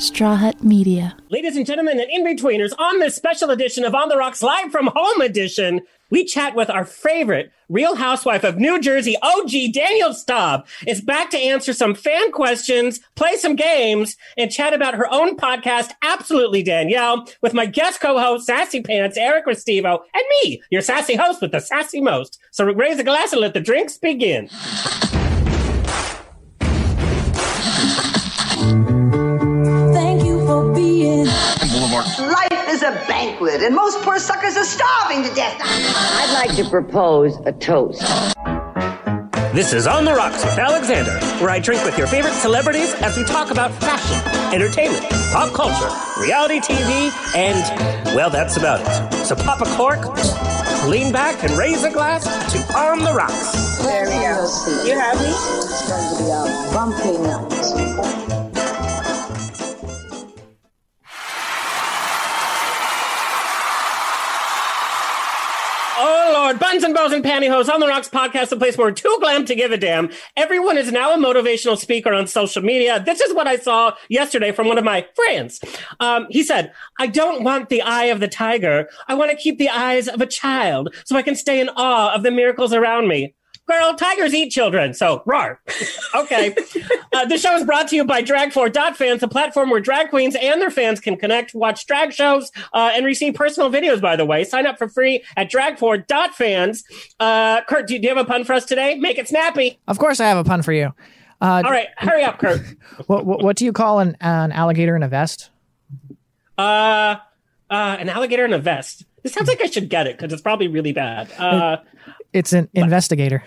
Straw Hut Media. Ladies and gentlemen and in-betweeners, on this special edition of On the Rocks Live from Home edition, we chat with our favorite Real Housewife of New Jersey, OG Danielle Staub, is back to answer some fan questions, play some games, and chat about her own podcast, Absolutely Danielle, with my guest co-host, Sassy Pants, Eric Restivo, and me, your sassy host with the sassy most. So raise a glass and let the drinks begin. A banquet, and most poor suckers are starving to death. I'd like to propose a toast. This is On the Rocks with Alexander, where I drink with your favorite celebrities as we talk about fashion, entertainment, pop culture, reality TV, and, well, that's about it. So pop a cork, lean back, and raise a glass to On the Rocks. There we go. You have me? It's going to be a bumpy night. Buns and bows and pantyhose on the rocks podcast, the place where we're too glam to give a damn. Everyone is now a motivational speaker on social media. This is what I saw yesterday from one of my friends. Um, he said, "I don't want the eye of the tiger. I want to keep the eyes of a child, so I can stay in awe of the miracles around me." Girl, tigers eat children, so roar. okay. uh, the show is brought to you by Drag4.fans, a platform where drag queens and their fans can connect, watch drag shows, uh, and receive personal videos, by the way. Sign up for free at Drag4.fans. Uh, Kurt, do you, do you have a pun for us today? Make it snappy. Of course, I have a pun for you. Uh, All right, hurry up, Kurt. what, what, what do you call an, an alligator in a vest? Uh, uh, an alligator in a vest. This sounds like I should get it because it's probably really bad. Uh, It's an investigator.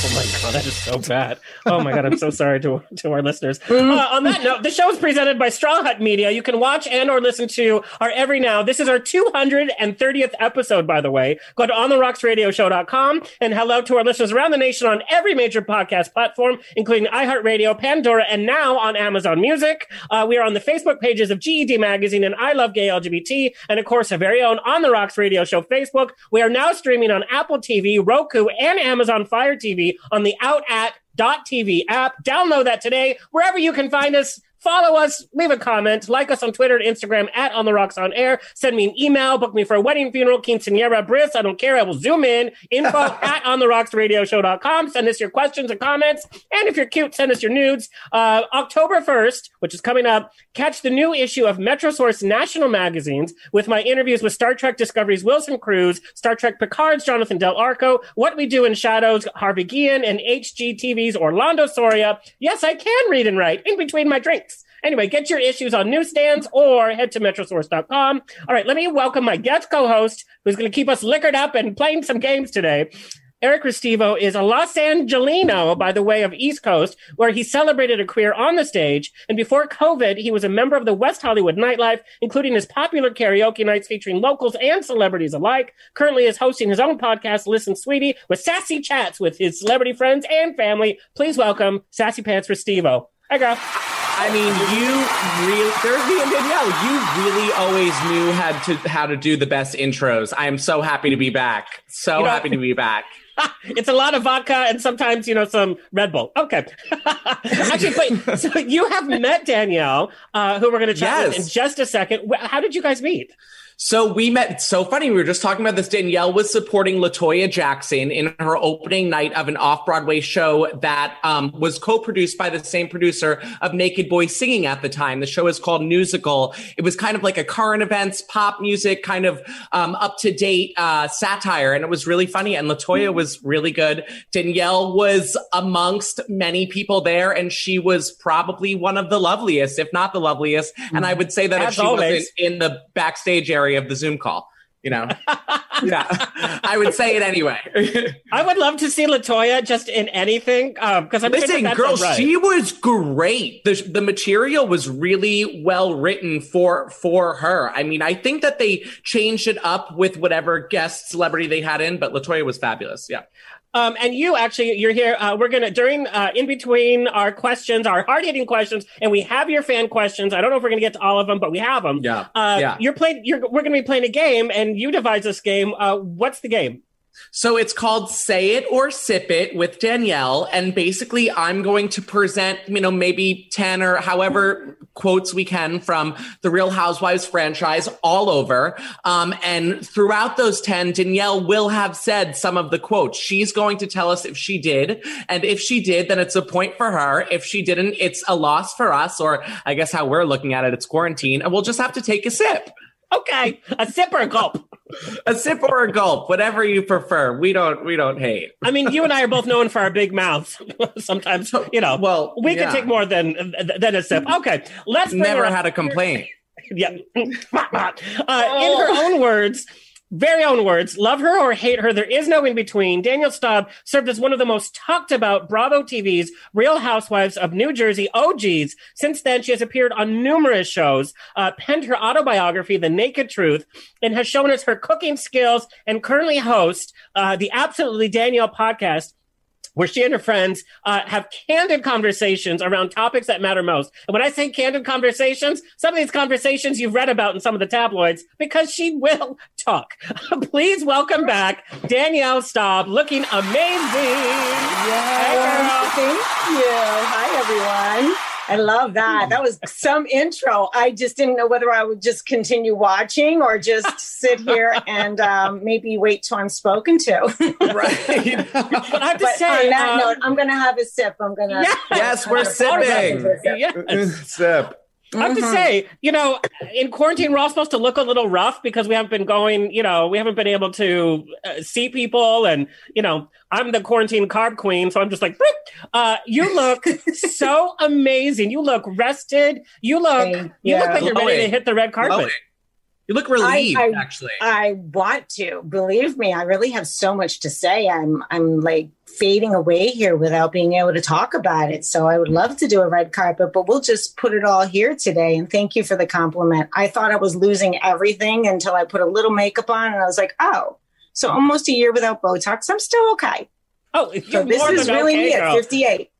Oh my god, that is so bad. Oh my god, I'm so sorry to to our listeners. Uh, on that note, the show is presented by Straw Hut Media. You can watch and or listen to our every now. This is our 230th episode, by the way. Go to ontherocksradioshow.com and hello to our listeners around the nation on every major podcast platform, including iHeartRadio, Pandora, and now on Amazon Music. Uh, we are on the Facebook pages of GED Magazine and I Love Gay LGBT, and of course, our very own On the Rocks Radio Show Facebook. We are now streaming on Apple TV, Roku, and Amazon Fire TV on the Out at TV app. Download that today wherever you can find us. Follow us, leave a comment, like us on Twitter and Instagram at On the Rocks on Air. Send me an email, book me for a wedding, funeral, quinceanera, bris. I don't care. I will zoom in. Info at On the Rocks Radio Show.com. Send us your questions and comments. And if you're cute, send us your nudes. Uh, October 1st, which is coming up, catch the new issue of MetroSource National Magazines with my interviews with Star Trek Discovery's Wilson Cruz, Star Trek Picard's Jonathan Del Arco, What We Do in Shadows, Harvey Guillen, and HGTV's Orlando Soria. Yes, I can read and write in between my drinks. Anyway, get your issues on newsstands or head to metrosource.com. All right, let me welcome my guest co-host who's going to keep us liquored up and playing some games today. Eric Restivo is a Los Angelino by the way of East Coast, where he celebrated a career on the stage. And before COVID, he was a member of the West Hollywood nightlife, including his popular karaoke nights featuring locals and celebrities alike. Currently is hosting his own podcast, Listen Sweetie, with sassy chats with his celebrity friends and family. Please welcome Sassy Pants Restivo. Hi, girl. I mean, you really there's me and Danielle. You really always knew how to how to do the best intros. I am so happy to be back. So You know- happy to be back. it's a lot of vodka and sometimes, you know, some Red Bull. Okay. Actually, wait. So you have met Danielle, uh, who we're going to chat with in just a second. How did you guys meet? So we met. It's so funny. We were just talking about this. Danielle was supporting Latoya Jackson in her opening night of an off Broadway show that um, was co produced by the same producer of Naked Boy Singing at the time. The show is called Musical. It was kind of like a current events, pop music, kind of um, up to date uh, satire. And it was really funny. And Latoya was really good. Danielle was amongst many people there. And she was probably one of the loveliest, if not the loveliest. And I would say that if she always. wasn't in the backstage area of the Zoom call. You know, yeah, I would say it anyway. I would love to see Latoya just in anything Um, because I'm Listen, that's girl, right. she was great. The the material was really well written for for her. I mean, I think that they changed it up with whatever guest celebrity they had in, but Latoya was fabulous. Yeah. Um, and you actually, you're here. Uh, we're gonna during uh, in between our questions, our hard hitting questions, and we have your fan questions. I don't know if we're gonna get to all of them, but we have them. Yeah. Uh, yeah. You're playing. You're we're gonna be playing a game, and you devised this game. Uh, what's the game? So it's called Say It or Sip It with Danielle. And basically, I'm going to present, you know, maybe 10 or however quotes we can from the Real Housewives franchise all over. Um, and throughout those 10, Danielle will have said some of the quotes. She's going to tell us if she did. And if she did, then it's a point for her. If she didn't, it's a loss for us, or I guess how we're looking at it, it's quarantine. And we'll just have to take a sip. Okay, a sip or a gulp. A sip or a gulp, whatever you prefer. We don't we don't hate. I mean, you and I are both known for our big mouths. Sometimes, you know. Well, we yeah. can take more than than a sip. Okay, let's Never had a complaint. Yeah. uh, in her own words, very own words, love her or hate her, there is no in between. Danielle Staub served as one of the most talked about Bravo TV's Real Housewives of New Jersey OGs. Since then, she has appeared on numerous shows, uh, penned her autobiography, The Naked Truth, and has shown us her cooking skills and currently hosts uh, the Absolutely Danielle podcast where she and her friends uh, have candid conversations around topics that matter most. And when I say candid conversations, some of these conversations you've read about in some of the tabloids because she will talk. Please welcome back Danielle Staub, looking amazing. Yeah, thank you. Hi, everyone. I love that. That was some intro. I just didn't know whether I would just continue watching or just sit here and um, maybe wait till I'm spoken to. right. but I have to But say, on that um, note, I'm going to have a sip. I'm going to. Yes, we're sipping. Yes. Sip. I have to say, you know, in quarantine, we're all supposed to look a little rough because we haven't been going, you know, we haven't been able to uh, see people. And, you know, I'm the quarantine carb queen. So I'm just like, uh, you look so amazing. You look rested. You look, Thank you look like you're ready to hit the red carpet. Glowing. You look relieved, I- I- actually. I want to believe me. I really have so much to say. I'm I'm like fading away here without being able to talk about it. So I would love to do a red carpet, but we'll just put it all here today. And thank you for the compliment. I thought I was losing everything until I put a little makeup on, and I was like, oh, so almost a year without Botox. I'm still okay. Oh, you're So this more is than really okay, me at 58.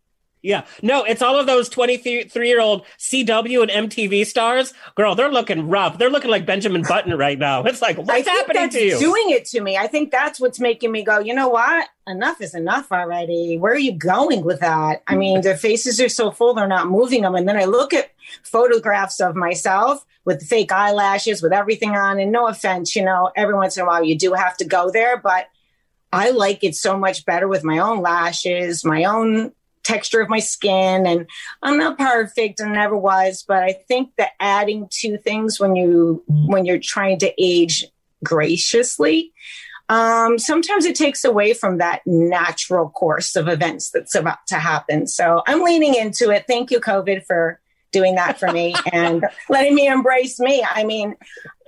Yeah. No, it's all of those 23 year old CW and MTV stars. Girl, they're looking rough. They're looking like Benjamin Button right now. It's like, what's happening to you? doing it to me. I think that's what's making me go, you know what? Enough is enough already. Where are you going with that? I mean, their faces are so full, they're not moving them. And then I look at photographs of myself with the fake eyelashes, with everything on. And no offense, you know, every once in a while you do have to go there, but I like it so much better with my own lashes, my own texture of my skin. And I'm not perfect and never was, but I think that adding two things when you when you're trying to age graciously, um, sometimes it takes away from that natural course of events that's about to happen. So I'm leaning into it. Thank you, COVID, for doing that for me and letting me embrace me. I mean,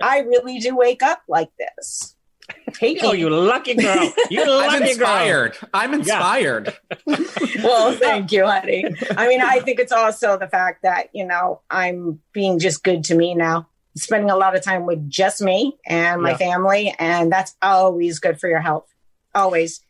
I really do wake up like this. Take Oh, you lucky girl. You lucky I'm girl. inspired. I'm inspired. well, thank you, honey. I mean, I think it's also the fact that, you know, I'm being just good to me now, spending a lot of time with just me and my Yeah. family. And that's always good for your health. Always.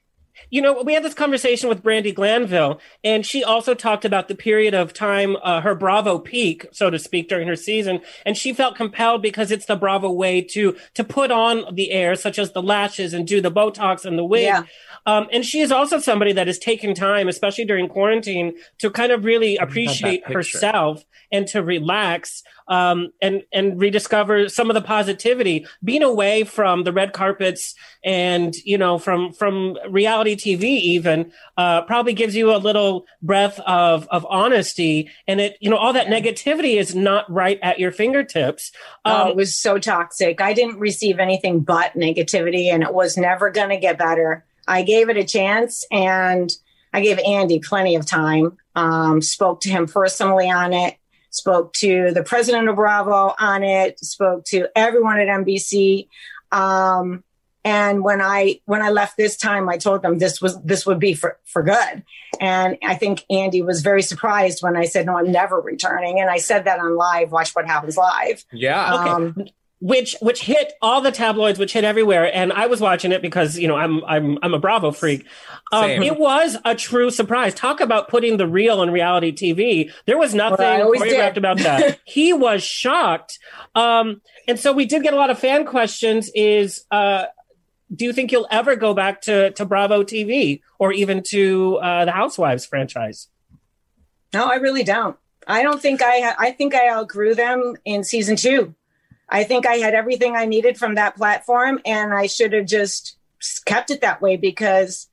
You know, we had this conversation with Brandi Glanville, and she also talked about the period of time, uh, her Bravo peak, so to speak, during her season, and she felt compelled because it's the Bravo way to to put on the air, such as the lashes and do the Botox and the wig. Yeah. Um, and she is also somebody that has taken time, especially during quarantine, to kind of really appreciate herself and to relax um, and and rediscover some of the positivity. Being away from the red carpets and you know from from reality TV even uh, probably gives you a little breath of of honesty, and it you know all that negativity is not right at your fingertips. oh, Um, it was so toxic. I didn't receive anything but negativity and it was never going to get better. I gave it a chance and I gave Andy plenty of time. Um, spoke to him personally on it, spoke to the president of Bravo on it, spoke to everyone at NBC. Um, and when I when I left this time, I told them this was this would be for for good. And I think Andy was very surprised when I said, "No, I'm never returning." And I said that on live. Watch what happens live. Yeah. Okay. Um, which which hit all the tabloids, which hit everywhere, and I was watching it because you know I'm I'm I'm a Bravo freak. Um, it was a true surprise. Talk about putting the real on reality TV. There was nothing Well, choreographed did. about that. he was shocked, um, and so we did get a lot of fan questions. Is uh, do you think you'll ever go back to to Bravo TV or even to uh, the Housewives franchise? No, I really don't. I don't think I. I think I outgrew them in season two. I think I had everything I needed from that platform, and I should have just kept it that way because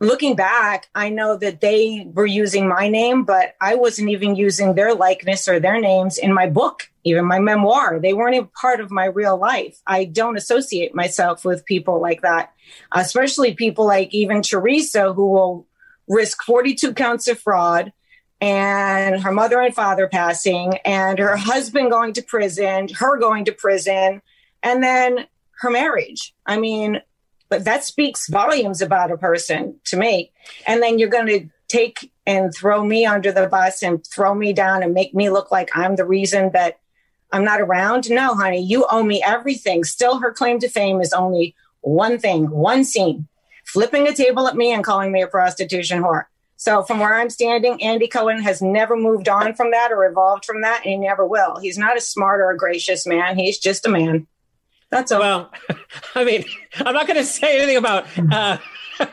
looking back, I know that they were using my name, but I wasn't even using their likeness or their names in my book, even my memoir. They weren't even part of my real life. I don't associate myself with people like that, especially people like even Teresa, who will risk 42 counts of fraud and her mother and father passing and her husband going to prison, her going to prison, and then her marriage. I mean, but that speaks volumes about a person to me. And then you're going to take and throw me under the bus and throw me down and make me look like I'm the reason that I'm not around. No, honey, you owe me everything. Still, her claim to fame is only one thing, one scene, flipping a table at me and calling me a prostitution whore. So, from where I'm standing, Andy Cohen has never moved on from that or evolved from that, and he never will. He's not a smart or a gracious man. He's just a man. That's all. Well, I mean, I'm not going to say anything about. Uh,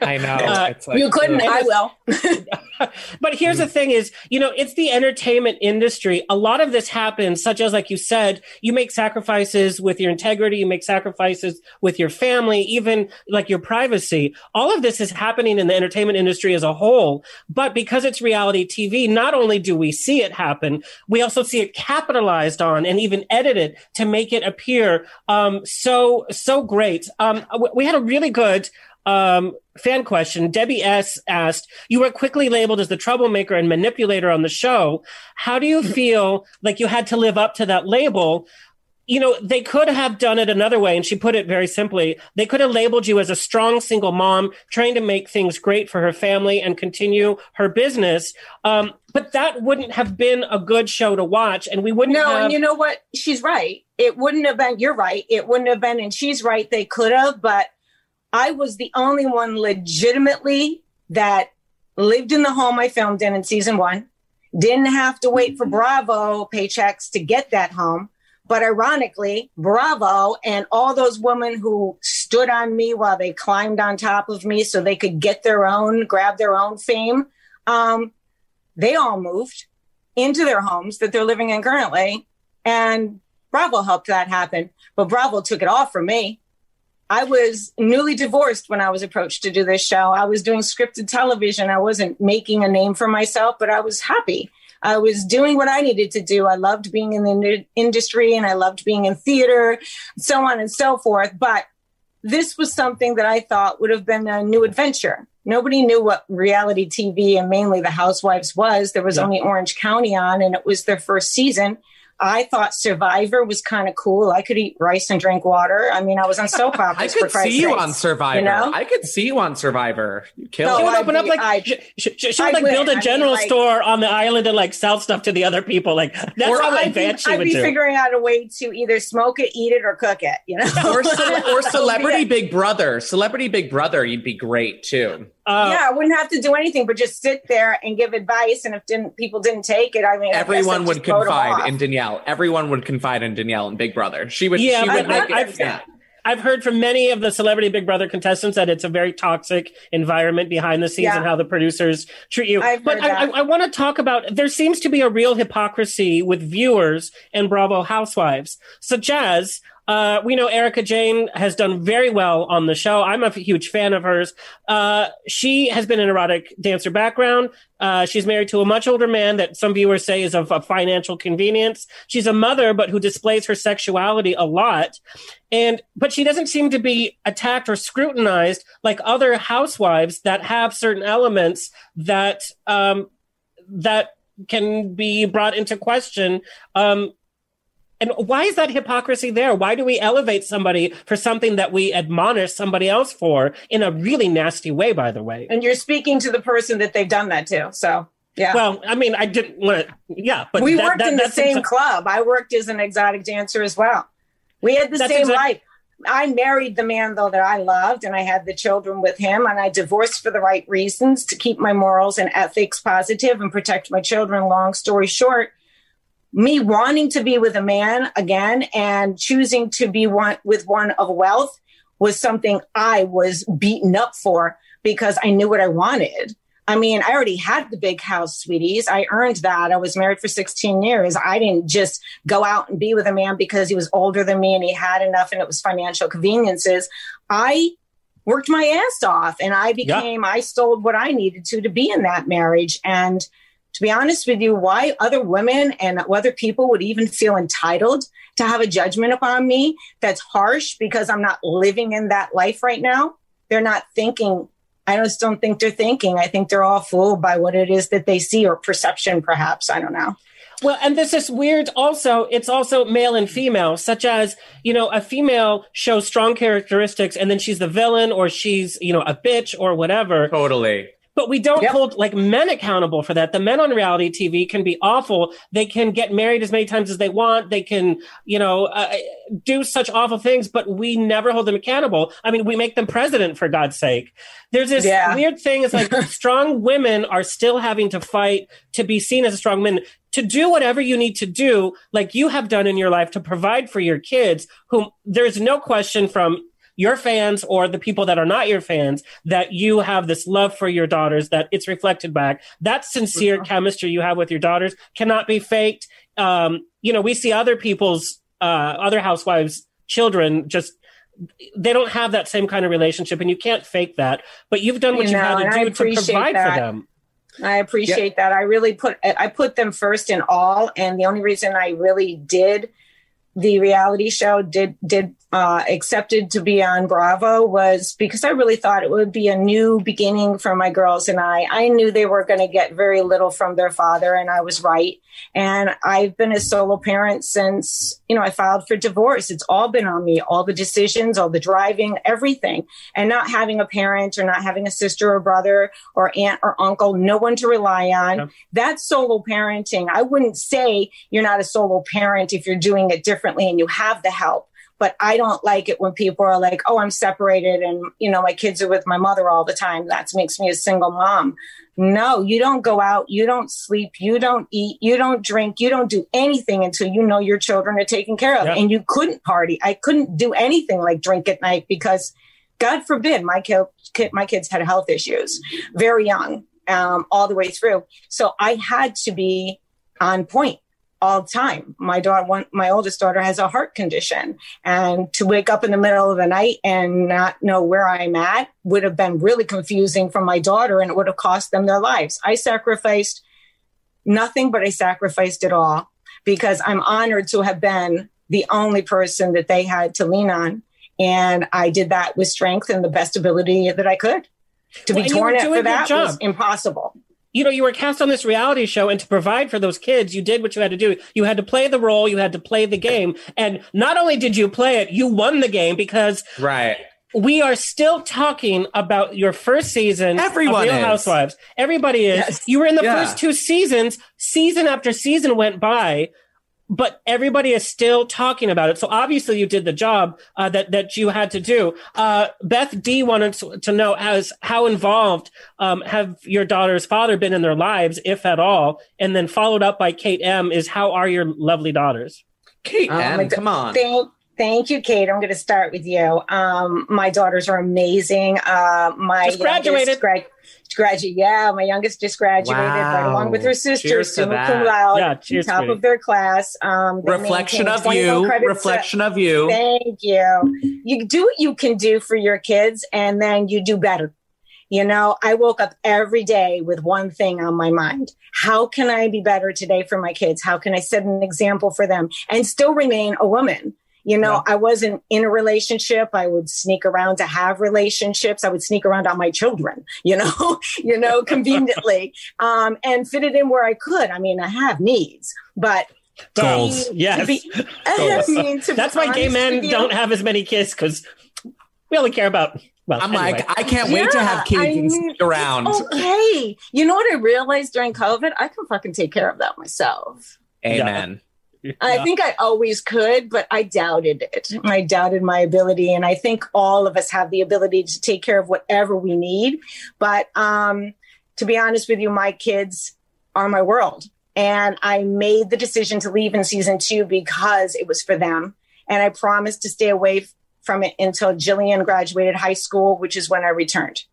I know. Uh, It's like- you couldn't. I will. but here's the thing is you know it's the entertainment industry a lot of this happens such as like you said you make sacrifices with your integrity you make sacrifices with your family even like your privacy all of this is happening in the entertainment industry as a whole but because it's reality tv not only do we see it happen we also see it capitalized on and even edited to make it appear um, so so great um, we had a really good um, fan question. Debbie S asked, You were quickly labeled as the troublemaker and manipulator on the show. How do you feel like you had to live up to that label? You know, they could have done it another way. And she put it very simply. They could have labeled you as a strong single mom trying to make things great for her family and continue her business. Um, but that wouldn't have been a good show to watch. And we wouldn't No, have. and you know what? She's right. It wouldn't have been, you're right. It wouldn't have been, and she's right. They could have, but I was the only one legitimately that lived in the home I filmed in in season one, didn't have to wait for Bravo paychecks to get that home. But ironically, Bravo and all those women who stood on me while they climbed on top of me so they could get their own, grab their own fame, um, they all moved into their homes that they're living in currently. And Bravo helped that happen. But Bravo took it all from me. I was newly divorced when I was approached to do this show. I was doing scripted television. I wasn't making a name for myself, but I was happy. I was doing what I needed to do. I loved being in the in- industry and I loved being in theater, so on and so forth. But this was something that I thought would have been a new adventure. Nobody knew what reality TV and mainly the Housewives was. There was Yeah. only Orange County on, and it was their first season. I thought Survivor was kind of cool. I could eat rice and drink water. I mean, I was on soap operas. I could Christ's see you sakes, on Survivor. You know? I could see you on Survivor. You kill No, She would I'd open up like I'd- she, she, she would I like would. build I a mean, general like- store on the island and like sell stuff to the other people. Like that's Or how I'd be, advanced she I'd would be do. figuring out a way to either smoke it, eat it, or cook it. You know, or, ce- or Celebrity Big Brother. Celebrity Big Brother, you'd be great too. Uh, yeah, I wouldn't have to do anything but just sit there and give advice. And if didn't people didn't take it, I mean, Everyone I'd would just confide in Danielle. Everyone would confide in Danielle and Big Brother. She would. Yeah, she would but make I- it. I've- yeah. I've heard from many of the Celebrity Big Brother contestants that it's a very toxic environment behind the scenes Yeah. and how the producers treat you. I've but heard I. I, I want to talk about there seems to be a real hypocrisy with viewers and Bravo Housewives. So, Jazz, uh, we know Erika Jayne has done very well on the show. I'm a huge fan of hers. Uh, she has been an erotic dancer background. Uh, she's married to a much older man that some viewers say is of a financial convenience. She's a mother, but who displays her sexuality a lot. And, but she doesn't seem to be attacked or scrutinized like other housewives that have certain elements that, um, that can be brought into question. Um, And why is that hypocrisy there? Why do we elevate somebody for something that we admonish somebody else for in a really nasty way, by the way? And you're speaking to the person that they've done that to. So, yeah. Well, I mean, I didn't want to, yeah, but we that- worked that- in the same exa- club. I worked as an exotic dancer as well. We had the That's same exact- life. I married the man though that I loved, and I had the children with him, and I divorced for the right reasons to keep my morals and ethics positive and protect my children. Long story short, me wanting to be with a man again and choosing to be one with one of wealth was something I was beaten up for because I knew what I wanted. I mean, I already had the big house, sweeties. I earned that. I was married for 16 years. I didn't just go out and be with a man because he was older than me and he had enough and it was financial conveniences. I worked my ass off and I became, I stole what I needed to to be in that marriage. And to be honest with you, why other women and other people would even feel entitled to have a judgment upon me that's harsh because I'm not living in that life right now. They're not thinking, I just don't think they're thinking. I think they're all fooled by what it is that they see or perception, perhaps. I don't know. Well, and this is weird also. It's also male and female, such as, you know, a female shows strong characteristics and then she's the villain or she's, you know, a bitch or whatever. Totally. But we don't hold like men accountable for that. The men on reality TV can be awful. They can get married as many times as they want. They can, you know, uh, do such awful things, but we never hold them accountable. I mean, we make them president for God's sake. There's this Yeah. weird thing. It's like strong women are still having to fight to be seen as a strong man to do whatever you need to do, like you have done in your life to provide for your kids, whom there's no question from your fans or the people that are not your fans that you have this love for your daughters that it's reflected back that sincere chemistry you have with your daughters cannot be faked um, you know we see other people's uh, other housewives children just they don't have that same kind of relationship and you can't fake that but you've done what You you, know, had to do to provide that. for them I appreciate that. I really put I put them first in all, and the only reason I really did the reality show did did uh, accepted to be on Bravo was because I really thought it would be a new beginning for my girls and I. I knew they were going to get very little from their father, and I was right. And I've been a solo parent since you know I filed for divorce. It's all been on me, all the decisions, all the driving, everything, and not having a parent or not having a sister or brother or aunt or uncle, no one to rely on. That's solo parenting. I wouldn't say you're not a solo parent if you're doing it differently and you have the help. But I don't like it when people are like, oh, I'm separated and, you know, my kids are with my mother all the time. That makes me a single mom. No, you don't go out, you don't sleep, you don't eat, you don't drink, you don't do anything until you know your children are taken care of. And you couldn't party. I couldn't do anything like drink at night because God forbid my kid, kid my kids had health issues very young, um, all the way through. So I had to be on point all the time. My daughter, one, my oldest daughter has a heart condition and to wake up in the middle of the night and not know where I'm at would have been really confusing for my daughter and it would have cost them their lives. I sacrificed nothing, but I sacrificed it all because I'm honored to have been the only person that they had to lean on. And I did that with strength and the best ability that I could. To Well, be and you were torn at for that was impossible. You know, you were cast on this reality show, and to provide for those kids, you did what you had to do. You had to play the role, you had to play the game. And not only did you play it, you won the game because Right. we are still talking about your first season Everyone of Real is. Housewives. Everybody is. Yes. You were in the Yeah. first two seasons. Season after season went by, but everybody is still talking about it. So obviously, you did the job uh, that that you had to do. Uh, Beth D wanted to, to know as how involved um, have your daughter's father been in their lives, if at all, and then followed up by Kate M. Is how are your lovely daughters? Kate Oh, M, come on. Thank, thank you, Kate. I'm going to start with you. Um, my daughters are amazing. Uh, my Just graduated. youngest Grad, graduate, yeah, my youngest just graduated right along with her sister, Cheers to summa that. cum laude, Yeah, cheers, top sweetie. of their class. Um, Reflection of you. credits a- Reflection of you. Thank you. You do what you can do for your kids, and then you do better. You know, I woke up every day with one thing on my mind. How can I be better today for my kids? How can I set an example for them and still remain a woman? You know, I wasn't in a relationship. I would sneak around to have relationships. I would sneak around on my children, you know, you know, conveniently, um, and fit it in where I could. I mean, I have needs, but Goals. Yes. To be- I mean, That's why gay men don't have as many kids because we only care about. Well, I'm anyway. like, I can't wait to have kids I and mean, around. Okay. You know what I realized during COVID? I can fucking take care of that myself. Amen. I think I always could, but I doubted it. I doubted my ability. And I think all of us have the ability to take care of whatever we need. But um, to be honest with you, my kids are my world. And I made the decision to leave in season two because it was for them. And I promised to stay away f- from it until Jillian graduated high school, which is when I returned.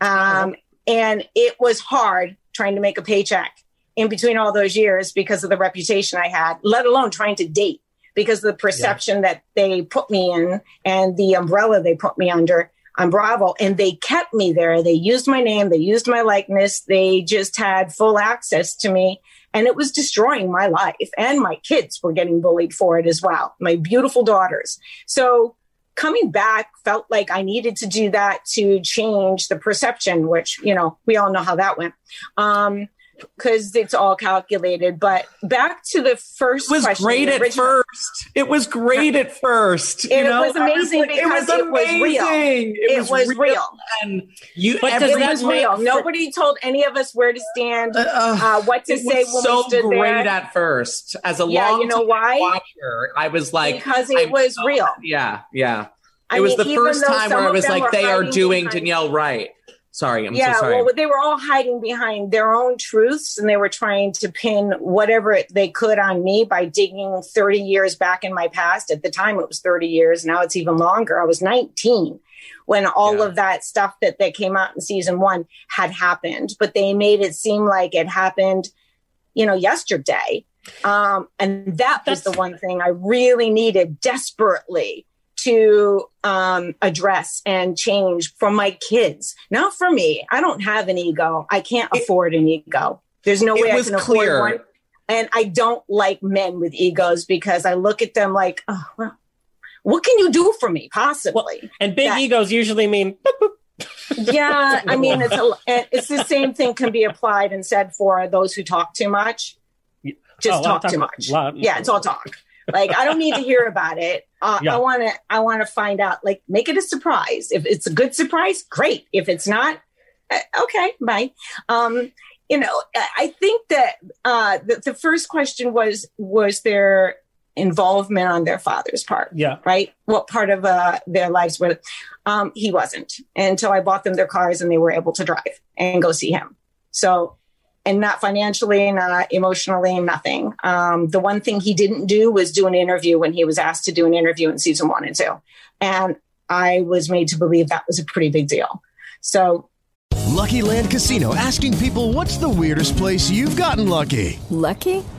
Um, and it was hard trying to make a paycheck in between all those years because of the reputation I had, let alone trying to date because of the perception that they put me in and the umbrella they put me under on Bravo. And they kept me there. They used my name, they used my likeness, they just had full access to me. And it was destroying my life. And my kids were getting bullied for it as well, my beautiful daughters. So coming back felt like I needed to do that to change the perception, which, you know, we all know how that went. Um, because it's all calculated. But back to the first It was question, great at original- first. It was great at first. You It know? was I amazing like, because it was real. amazing. It was real. And you, But does It that was real. for- Nobody told any of us where to stand, uh, what to it say was when so we stood great there. at first. As a Yeah, long you know why? watcher, I was like, because it I'm was so- real. Yeah, yeah. I it was mean, the first time where I was like, they are doing Danielle right. Sorry, I'm yeah, so sorry. well, they were all hiding behind their own truths and they were trying to pin whatever they could on me by digging 30 years back in my past. At the time, it was 30 years. Now it's even longer. I was 19 when all Yeah. of that stuff that, that came out in season one had happened, but they made it seem like it happened, you know, yesterday. Um, and that was the one thing I really needed desperately to um, address and change for my kids, not for me. I don't have an ego. I can't afford an ego. There's no way I can clear. afford one. And I don't like men with egos because I look at them like, oh, well, what can you do for me, possibly? and big That- egos usually mean boop, boop. yeah, I mean, it's a, it's the same thing can be applied and said for those who talk too much. Just Oh, of talk too much. lot- yeah, it's all talk. Like I don't need to hear about it. Uh, Yeah. I want to. I want to find out. Like, make it a surprise. If it's a good surprise, great. If it's not, uh, okay, bye. Um, you know, I think that uh, the, the first question was was their involvement on their father's part Yeah. right? What part of uh, their lives were? Um, he wasn't until I bought them their cars and they were able to drive and go see him. So, and not financially, not emotionally, nothing. Um, the one thing he didn't do was do an interview when he was asked to do an interview in season one and two. And I was made to believe that was a pretty big deal. So, Lucky Land Casino asking people what's the weirdest place you've gotten lucky? Lucky?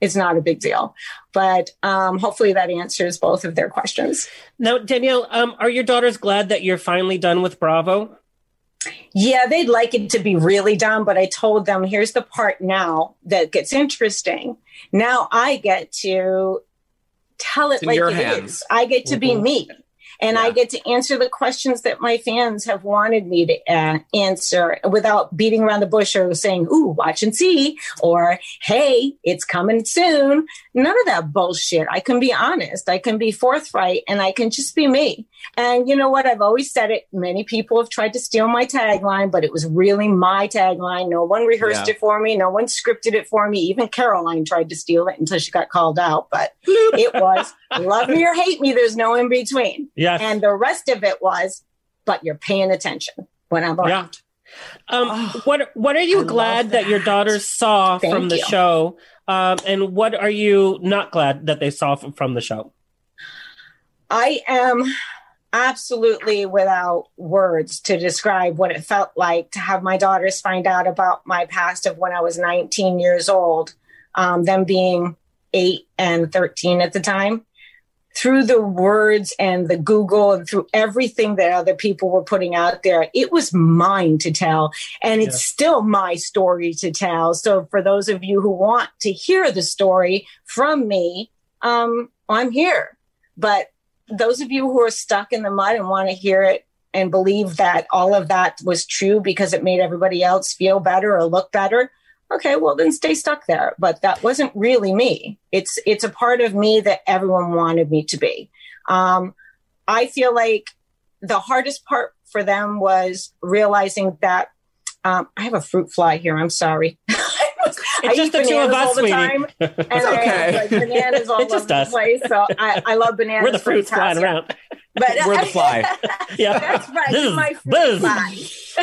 it's not a big deal. But um, hopefully that answers both of their questions. Now, Danielle, um, are your daughters glad that you're finally done with Bravo? Yeah, they'd like it to be really done, but I told them here's the part now that gets interesting. Now I get to tell it It's like your it hands. is. I get to be Mhm. me. And I get to answer the questions that my fans have wanted me to uh, answer without beating around the bush or saying, ooh, watch and see, or hey, it's coming soon. None of that bullshit. I can be honest, I can be forthright, and I can just be me. And you know what? I've always said it. Many people have tried to steal my tagline, but it was really my tagline. No one rehearsed Yeah. it for me, no one scripted it for me. Even Caroline tried to steal it until she got called out. But it was love me or hate me, there's no in between. Yes. And the rest of it was, but you're paying attention when I'm around. Um, what what are you glad that. your daughters saw Thank from the you. show, um, and what are you not glad that they saw from, from the show? I am absolutely without words to describe what it felt like to have my daughters find out about my past of when I was 19 years old, um, them being eight and 13 at the time. Through the words and the Google and through everything that other people were putting out there, it was mine to tell. And it's Yeah. still my story to tell. So for those of you who want to hear the story from me, um, I'm here. But those of you who are stuck in the mud and want to hear it and believe that all of that was true because it made everybody else feel better or look better, okay, well then stay stuck there. But that wasn't really me. It's it's a part of me that everyone wanted me to be. Um, I feel like the hardest part for them was realizing that um, I have a fruit fly here. I'm sorry. It's just the two of us, all the time, and It's okay. like bananas all It's just over the place. So I, I love bananas. We're the fruits flying around. But We're the fly. yeah, That's right. You're my fruit fly.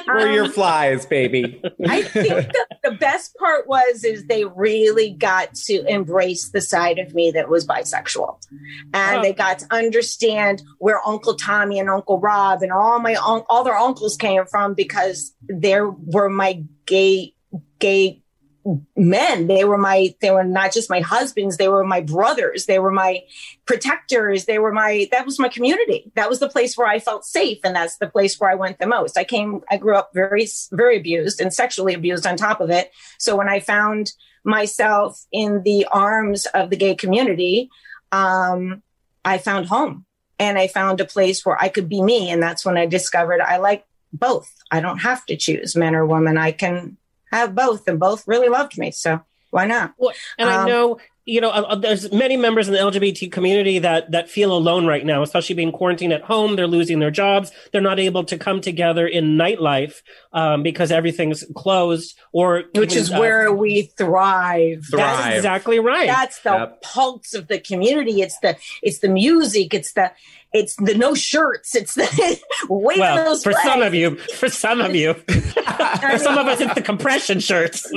We're your Um, flies, baby. I think the, the best part was is they really got to embrace the side of me that was bisexual, and they got to understand where Uncle Tommy and Uncle Rob and all my all their uncles came from because there were my gay gay men. They were my they were not just my husbands. They were my brothers. They were my protectors. They were my that was my community. That was the place where i felt safe and that's the place where i went the most. I came i grew up very very abused and sexually abused on top of it. So when i found myself in the arms of the gay community um i found home and i found a place where i could be me and that's when i discovered i like both. I don't have to choose men or women. I can have both and both really loved me so why not Well, and I Um, know, you know, uh, uh, there's many members in the LGBT community that that feel alone right now, especially being quarantined at home. They're losing their jobs. They're not able to come together in nightlife um, because everything's closed. Or which even, is uh, where we thrive. That's exactly right. That's the Yep. pulse of the community. It's the it's the music. It's the it's the no shirts. It's the wait well, for those for some of you, for some of you, for some of us, it's the compression shirts.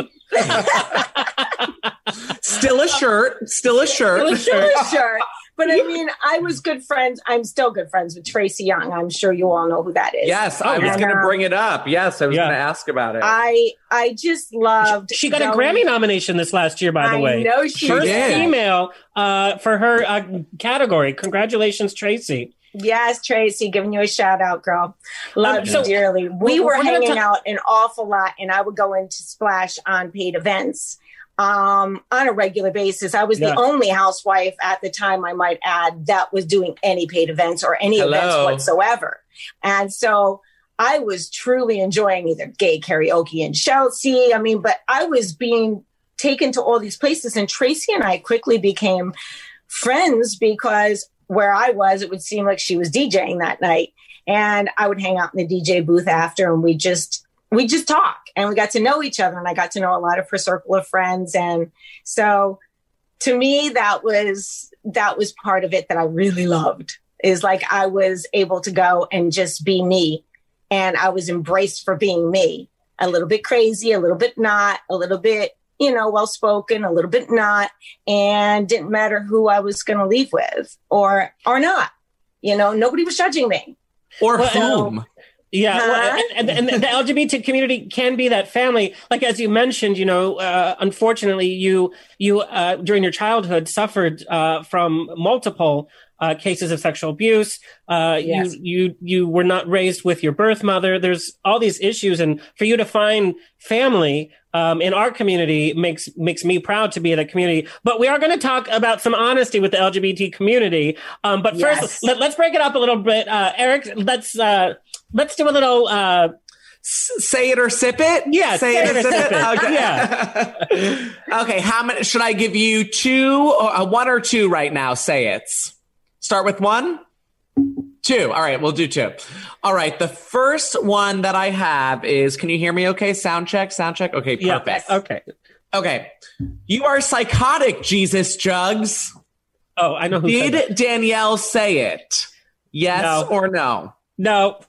Still a shirt. Still a shirt. Still a shirt. But I mean, I was good friends. I'm still good friends with Tracy Young. I'm sure you all know who that is. Yes, I was going to uh, bring it up. Yes, I was going to ask about it. I I just loved. She got a Grammy nomination this last year, by the I way. know she First did. female uh, for her uh, category. Congratulations, Tracy. Yes, Tracy, giving you a shout out, girl. Love Um, you so- dearly. We We're- were we're hanging ta- out an awful lot, and I would go into Splash on paid events um, on a regular basis. I was Yeah. the only housewife at the time, I might add, that was doing any paid events or any events whatsoever. And so I was truly enjoying either gay karaoke in Chelsea. I mean, but I was being taken to all these places, and Tracy and I quickly became friends because where I was, it would seem like she was DJing that night. And I would hang out in the DJ booth after and we just we just talk and we got to know each other and I got to know a lot of her circle of friends. And so to me that was that was part of it that I really loved is like I was able to go and just be me and I was embraced for being me. A little bit crazy, a little bit not, a little bit, you know, well spoken, a little bit not, and didn't matter who I was going to leave with or or not. You know, nobody was judging me. Or Well, whom? Yeah, well, and, and, and the LGBT community can be that family. Like as you mentioned, you know, uh, unfortunately, you you uh, during your childhood suffered uh, from multiple uh, cases of sexual abuse. Uh, Yes. You you you were not raised with your birth mother. There's all these issues, and for you to find family um, in our community makes makes me proud to be in that community. But we are going to talk about some honesty with the LGBT community. Um, but Yes. first, let, us break it up a little bit. Uh, Eric, let's uh, let's do a little. Uh, say it or sip it. Yeah, say, it or sip it. Okay. Yeah. okay. How many should I give you? Two or uh, one or two right now? Say it. Start with one. Two. All right, we'll do two. All right. The first one that I have is. Can you hear me? Okay. Sound check. Sound check. Okay. Yeah, Perfect. okay. Okay. You are psychotic, Jesus Jugs. Oh, I know Did Danielle say it? Yes No. or no? No.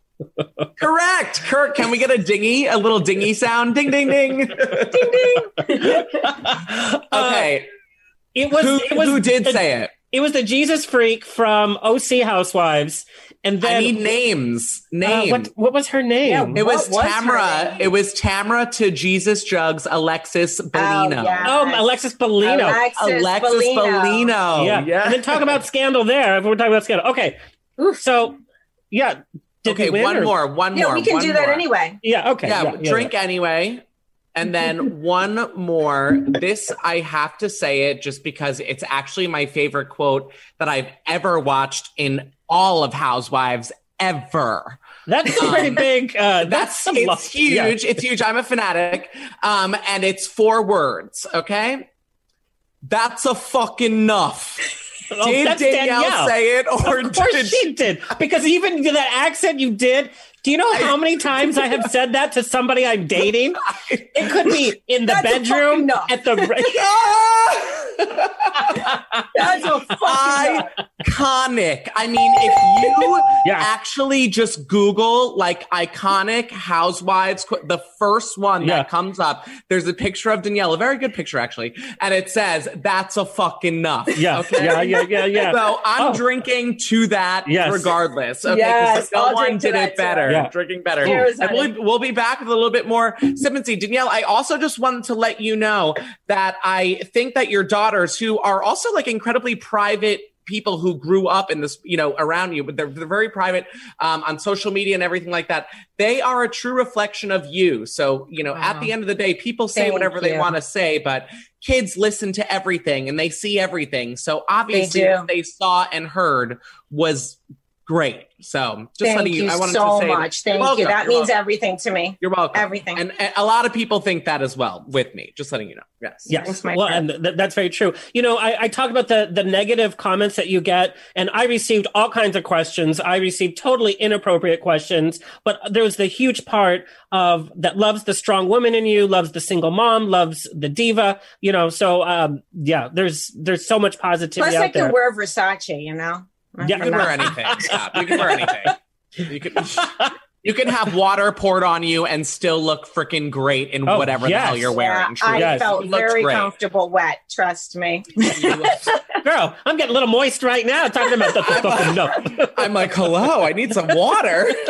Correct. Kurt, can we get a dingy, a little dingy sound? Ding, ding, ding. ding, ding. okay. It was. Who- it was who did the- say it? It was the Jesus freak from OC Housewives, and then I need names. Uh, Names. what what was her name? it was, What was Tamara. It was Tamara to Jesus Jugs, Alexis Bellino. yeah. Oh, Alexis Bellino. Alexis, Alexis Bellino. Bellino. yeah. And then talk about scandal there. If we're talking about scandal. Okay. So, yeah. Did okay, we win one or- more. One Yeah, more. we can one do that more. anyway. Yeah. Okay. yeah, yeah, yeah, drink yeah. anyway. And then one more. This I have to say it just because it's actually my favorite quote that I've ever watched in all of Housewives ever. That's a pretty big. Uh, that's That's it's love. huge. Yeah. It's huge. I'm a fanatic. Um, and it's four words. Okay. That's a fucking enough. Did Danielle, Danielle. say it, or of course did she did because even that accent you did. Do you know how many times I have said that to somebody I'm dating? It could be in the That's bedroom no. at the. That's a fucking iconic. I mean, if you Yeah. actually just Google like iconic housewives, the first one Yeah. that comes up, there's a picture of Danielle, a very good picture actually, and it says, "That's a fucking enough." Yeah, yeah, yeah, yeah, yeah. So I'm Oh. drinking to that Yes. regardless. Okay, 'cause Yes, no one did it too. Better. Yeah. Drinking better. Cheers, and we'll, we'll be back with a little bit more sip and see. Danielle, I also just wanted to let you know that I think that your daughters, who are also like incredibly private people who grew up in this, you know, around you, but they're, they're very private um, on social media and everything like that. They are a true reflection of you. So, you know, at the end of the day, people say Thank whatever they want to say, but kids listen to everything and they see everything. So obviously, do. what they saw and heard was great. So just Thank letting you, you I wanted so to say much. Thank You're you. welcome. That You're means welcome. everything to me. You're welcome. Everything. And, and a lot of people think that as well with me. Just letting you know. Yes. Yes. Thanks, my well, friend. and th- that's very true. You know, I, I talk about the the negative comments that you get, and I received all kinds of questions. I received totally inappropriate questions, but there was the huge part of that loves the strong woman in you, loves the single mom, loves the diva. You know, so um, yeah, there's there's so much positivity Plus, I out there. wear Versace, you know? Yeah. You can wear anything. Stop. You can wear anything. You can. You can have water poured on you and still look freaking great in Oh, whatever the hell you're Yeah, wearing. I. Yes. felt very great. comfortable wet. Trust me. Girl, I'm getting a little moist right now talking about the fucking no. I'm like, hello, I need some water.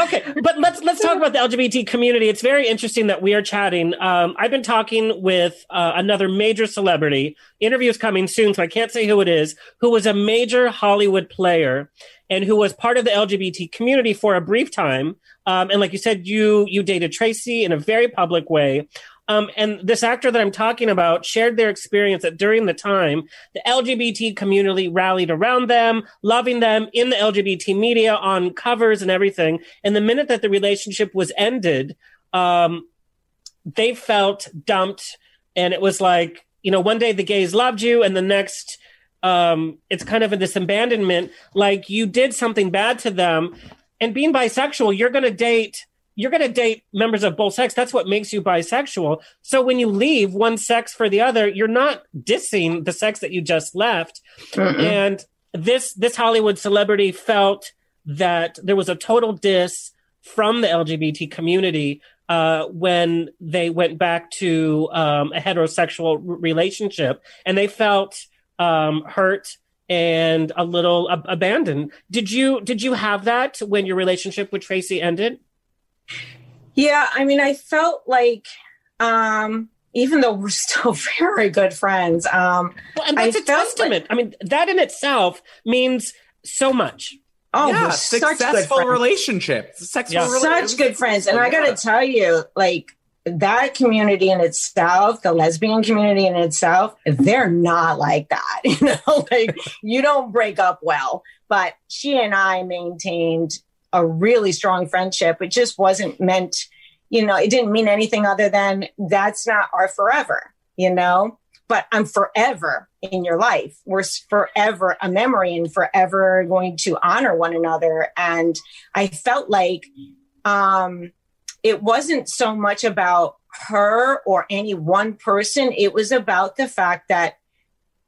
okay, but let's let's talk about the LGBT community. It's very interesting that we are chatting. Um, I've been talking with uh, another major celebrity. Interview is coming soon, so I can't say who it is. Who was a major Hollywood player and who was part of the LGBT community for a brief time. Um, and like you said, you you dated Tracy in a very public way. Um, and this actor that I'm talking about shared their experience that during the time, the LGBT community rallied around them, loving them in the LGBT media on covers and everything. And the minute that the relationship was ended, um, they felt dumped. And it was like, you know, one day the gays loved you, and the next, um, it's kind of this abandonment. Like you did something bad to them. And being bisexual, you're going to date you're going to date members of both sex. That's what makes you bisexual. So when you leave one sex for the other, you're not dissing the sex that you just left. And this this Hollywood celebrity felt that there was a total diss from the LGBT community uh, when they went back to um, a heterosexual r- relationship, and they felt um, hurt and a little ab- abandoned. Did you did you have that when your relationship with Tracy ended? Yeah, I mean, I felt like, um, even though we're still very good friends, um, Well, and that's I a felt testament. I mean, that in itself means so much. oh, yeah, we're such good successful friends. relationship. Successful Yeah. relationship. such good friends. And I got to tell you, like, that community in itself, the lesbian community in itself, they're not like that. You know, like you don't break up well. But she and I maintained a really strong friendship. It just wasn't meant, you know, it didn't mean anything other than that's not our forever, you know? But I'm forever in your life. We're forever a memory and forever going to honor one another. And I felt like um, it wasn't so much about her or any one person. It was about the fact that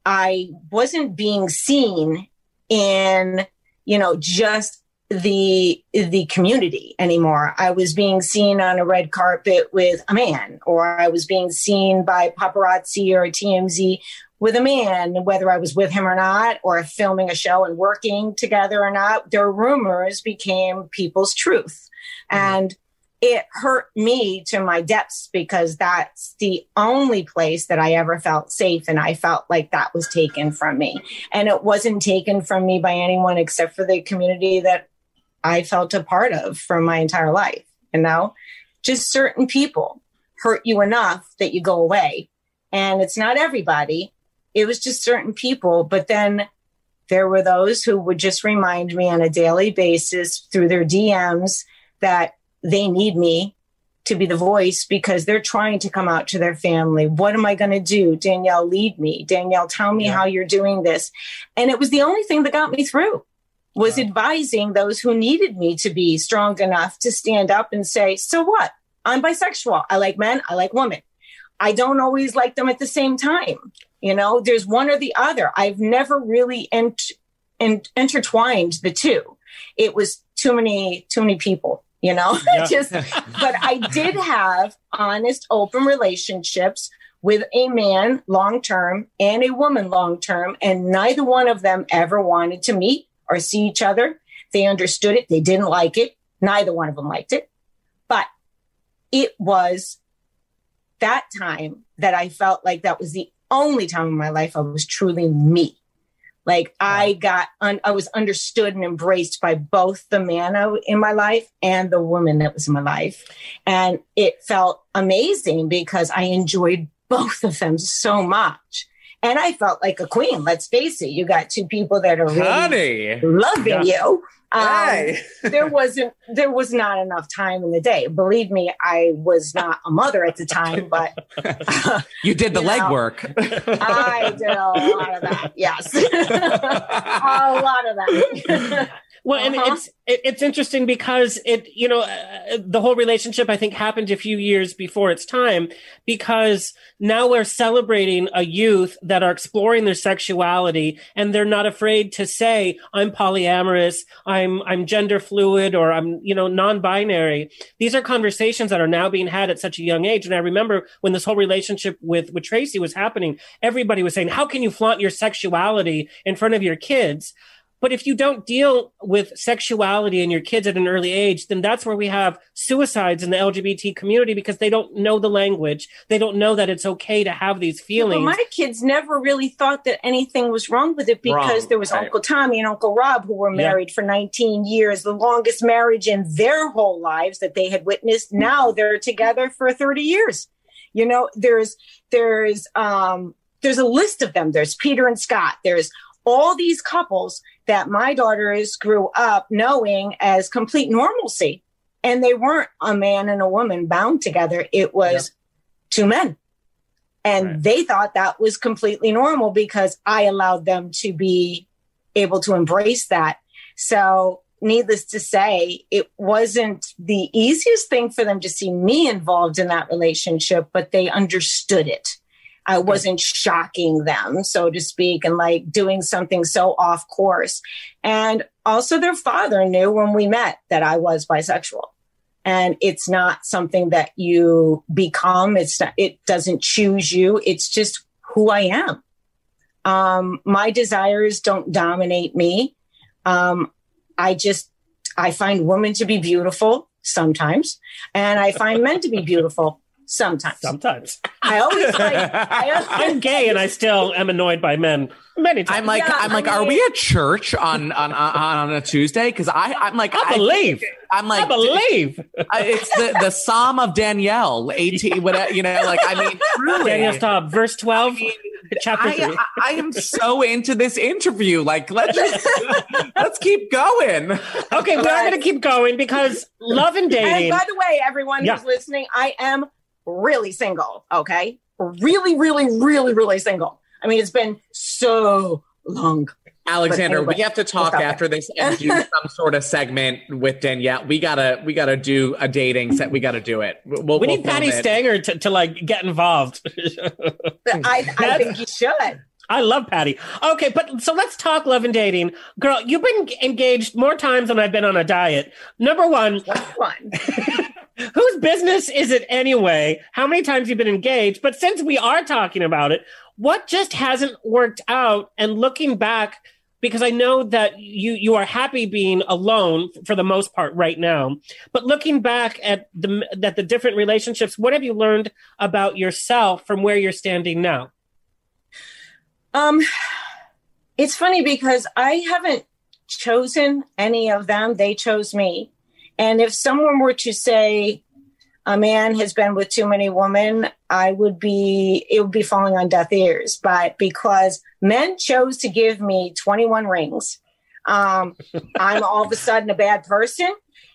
I wasn't being seen in, you know, just the the community anymore. I was being seen on a red carpet with a man, or I was being seen by paparazzi or TMZ with a man, whether I was with him or not, or filming a show and working together or not. Their rumors became people's truth. Mm-hmm. And it hurt me to my depths because that's the only place that I ever felt safe. And I felt like that was taken from me. And it wasn't taken from me by anyone except for the community that I felt a part of for my entire life. You know, just certain people hurt you enough that you go away. And it's not everybody, it was just certain people. But then there were those who would just remind me on a daily basis through their DMs that they need me to be the voice because they're trying to come out to their family. What am I going to do? Danielle, lead me. Danielle, tell me yeah. how you're doing this. And it was the only thing that got me through was wow. advising those who needed me to be strong enough to stand up and say, so what? I'm bisexual. I like men. I like women. I don't always like them at the same time. You know, there's one or the other. I've never really ent- ent- intertwined the two. It was too many, too many people you know yeah. just but i did have honest open relationships with a man long term and a woman long term and neither one of them ever wanted to meet or see each other. They understood it. They didn't like it. Neither one of them liked it. But it was that time that i felt like that was the only time in my life i was truly me like I got, un- I was understood and embraced by both the man in my life and the woman that was in my life. And it felt amazing because I enjoyed both of them so much. And I felt like a queen. Let's face it. You got two people that are really Honey. loving Yeah. you. Um, there wasn't, there was not enough time in the day. Believe me, I was not a mother at the time, but You did the You legwork. I did a lot of that. Yes, a lot of that. Well, and Uh-huh. it's it, it's interesting because it you know uh, the whole relationship I think happened a few years before its time because now we're celebrating a youth that are exploring their sexuality and they're not afraid to say I'm polyamorous, I'm I'm gender fluid or I'm you know non-binary. These are conversations that are now being had at such a young age and I remember when this whole relationship with with Tracy was happening, everybody was saying how can you flaunt your sexuality in front of your kids? But if you don't deal with sexuality in your kids at an early age, then that's where we have suicides in the LGBT community because they don't know the language. They don't know that it's okay to have these But feelings. my kids never really thought that anything was wrong with it because Wrong, there was right. Uncle Tommy and Uncle Rob who were Yeah. married for 19 years, the longest marriage in their whole lives that they had witnessed. Now they're together for 30 years. You know, there's there's um there's a list of them. There's Peter and Scott. There's all these couples that my daughters grew up knowing as complete normalcy. And they weren't a man and a woman bound together. It was two men. And they thought that was completely normal because I allowed them to be able to embrace that. So, needless to say, it wasn't the easiest thing for them to see me involved in that relationship, but they understood it. I wasn't shocking them, so to speak, and like doing something so off course. And also, their father knew when we met that I was bisexual. And it's not something that you become. It's not, it doesn't choose you. It's just who I am. Um, my desires don't dominate me. Um, I just, I find women to be beautiful sometimes, and I find men to be beautiful Sometimes. Sometimes. I always like. I, I'm gay and I still am annoyed by men many times. I'm like, Yeah, I'm like, I are we at church on on on, on a Tuesday? Because I, I'm like, I believe. I'm like, I believe. It's the the Psalm of Danielle, eighteen, whatever, you know, like I mean, truly, Daniel, stop. Verse 12, chapter I, 3. I, I am so into this interview. Like, let's just let's keep going. okay, we are going to keep going because love and and by the way, everyone Yeah. who's listening, I am really single. Okay, really, really, really, really single. I mean, it's been so long. Alexander, anyway, we have to talk we'll after this and do some sort of segment with Danielle. We gotta we gotta do a dating set. We gotta do it. We'll, we we'll need Patti it. Stanger to, to like get involved. I, I think you should. I love Patti. Okay, but so let's talk love and dating. Girl, you've been engaged more times than I've been on a diet. Number one, One. whose business is it anyway? How many times you've been engaged? But since we are talking about it, what just hasn't worked out? And looking back, because I know that you you are happy being alone for the most part right now. But looking back at the at the different relationships, what have you learned about yourself from where you're standing now? Um, it's funny because I haven't chosen any of them. They chose me. And if someone were to say a man has been with too many women, I would be, it would be falling on deaf ears. But because men chose to give me 21 rings, um, I'm all of a sudden a bad person.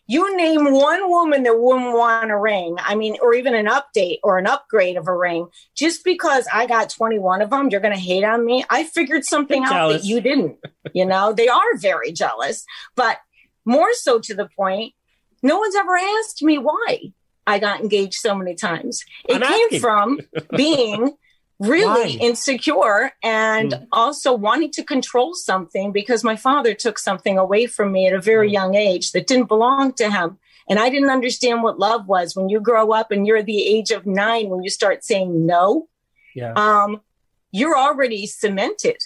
You name one woman that wouldn't want a ring, I mean, or even an update or an upgrade of a ring, just because I got 21 of them, you're going to hate on me. I figured something I'm out jealous. that you didn't. You know, they are very jealous, but more so to the point, no one's ever asked me why I got engaged so many times. It I'm came asking. from being really Why? insecure and Mm. also wanting to control something because my father took something away from me at a very young age that didn't belong to him. And I didn't understand what love was. When you grow up and you're the age of nine, when you start saying no, Yeah. um, you're already cemented.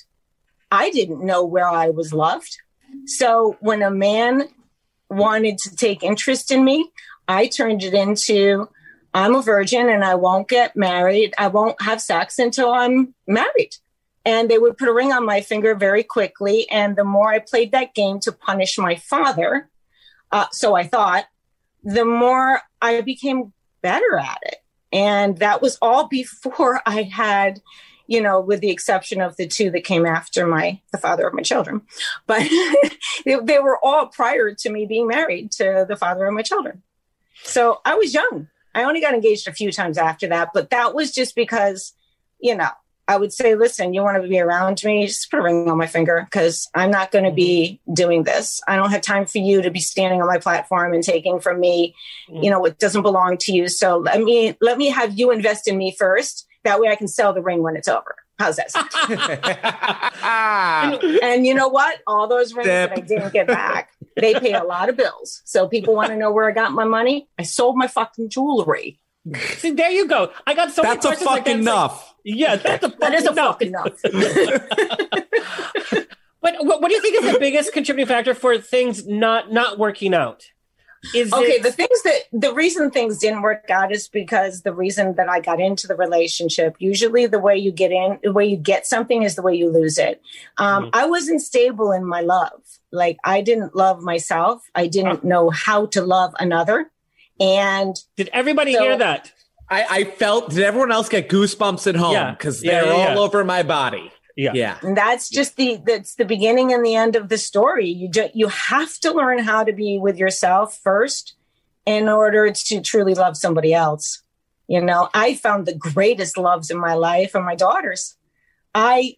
I didn't know where I was loved. So when a man wanted to take interest in me, I turned it into I'm a virgin and I won't get married. I won't have sex until I'm married. And they would put a ring on my finger very quickly. And the more I played that game to punish my father, uh, so I thought, the more I became better at it. And that was all before I had, you know, with the exception of the two that came after my, the father of my children. But they, they were all prior to me being married to the father of my children. So I was young. I only got engaged a few times after that, but that was just because, you know, I would say, listen, you want to be around me, just put a ring on my finger because I'm not going to be doing this. I don't have time for you to be standing on my platform and taking from me, you know, what doesn't belong to you. So let me let me have you invest in me first. That way I can sell the ring when it's over. How's that sound? and you know what? All those rings that I didn't get back, they pay a lot of bills. So people want to know where I got my money. I sold my fucking jewelry. See, there you go. I got so That's many a questions like fucking that. It's like- enough. yeah, that's a That is a fucking fucking enough. But what, what do you think is the biggest contributing factor for things not not working out? Is okay, it, the things that the reason things didn't work out is because the reason that I got into the relationship. Usually, the way you get in, the way you get something is the way you lose it. Um, Mhm. I wasn't stable in my love. Like I didn't love myself. I didn't know how to love another, and did everybody So- hear that? I, I felt. Did everyone else get goosebumps at home? Yeah. Because Yeah, they're yeah, all yeah. over my body. Yeah. Yeah. And that's just the that's the beginning and the end of the story. You ju- you have to learn how to be with yourself first in order to truly love somebody else. You know, I found the greatest loves in my life are my daughters. I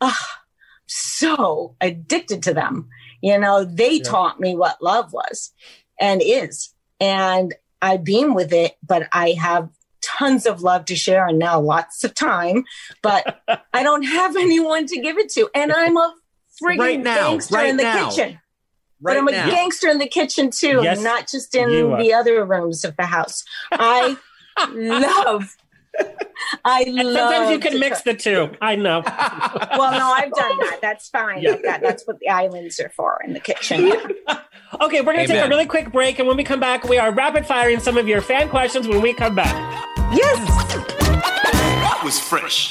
ah, so addicted to them. You know, they Yeah. taught me what love was and is. And I beam with it, but I have tons of love to share and now lots of time, but I don't have anyone to give it to. And I'm a friggin' Right now, gangster right in the now. kitchen. Right but I'm a now. gangster in the kitchen too, Yes, not just in the other rooms of the house. I love, I love. sometimes you can mix cook. the two. I know. Well, no, I've done that. That's fine. Yeah. That. That's what the islands are for in the kitchen. Okay, we're going to take a really quick break. And when we come back, we are rapid firing some of your fan questions when we come back. Yes. That was fresh.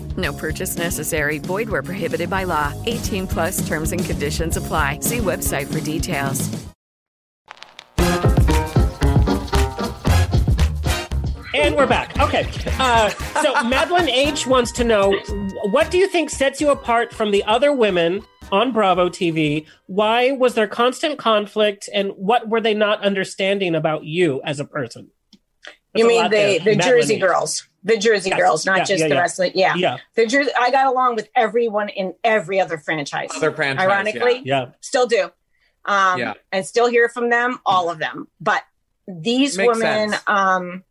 No purchase necessary. Void where prohibited by law. 18 plus terms and conditions apply. See website for details. And we're back. Okay. Uh, so Madeline H wants to know what do you think sets you apart from the other women on Bravo TV? Why was there constant conflict and what were they not understanding about you as a person? That's You mean the there. the Madeline Jersey H. girls, the Jersey Yes. girls, not Yeah, just yeah, the yeah. rest of it. Yeah, Yeah. The Jersey. I got along with everyone in every other franchise. Other franchise, ironically, yeah. still do. Um, Yeah. and still hear from them, all of them. But these Makes women, sense. um,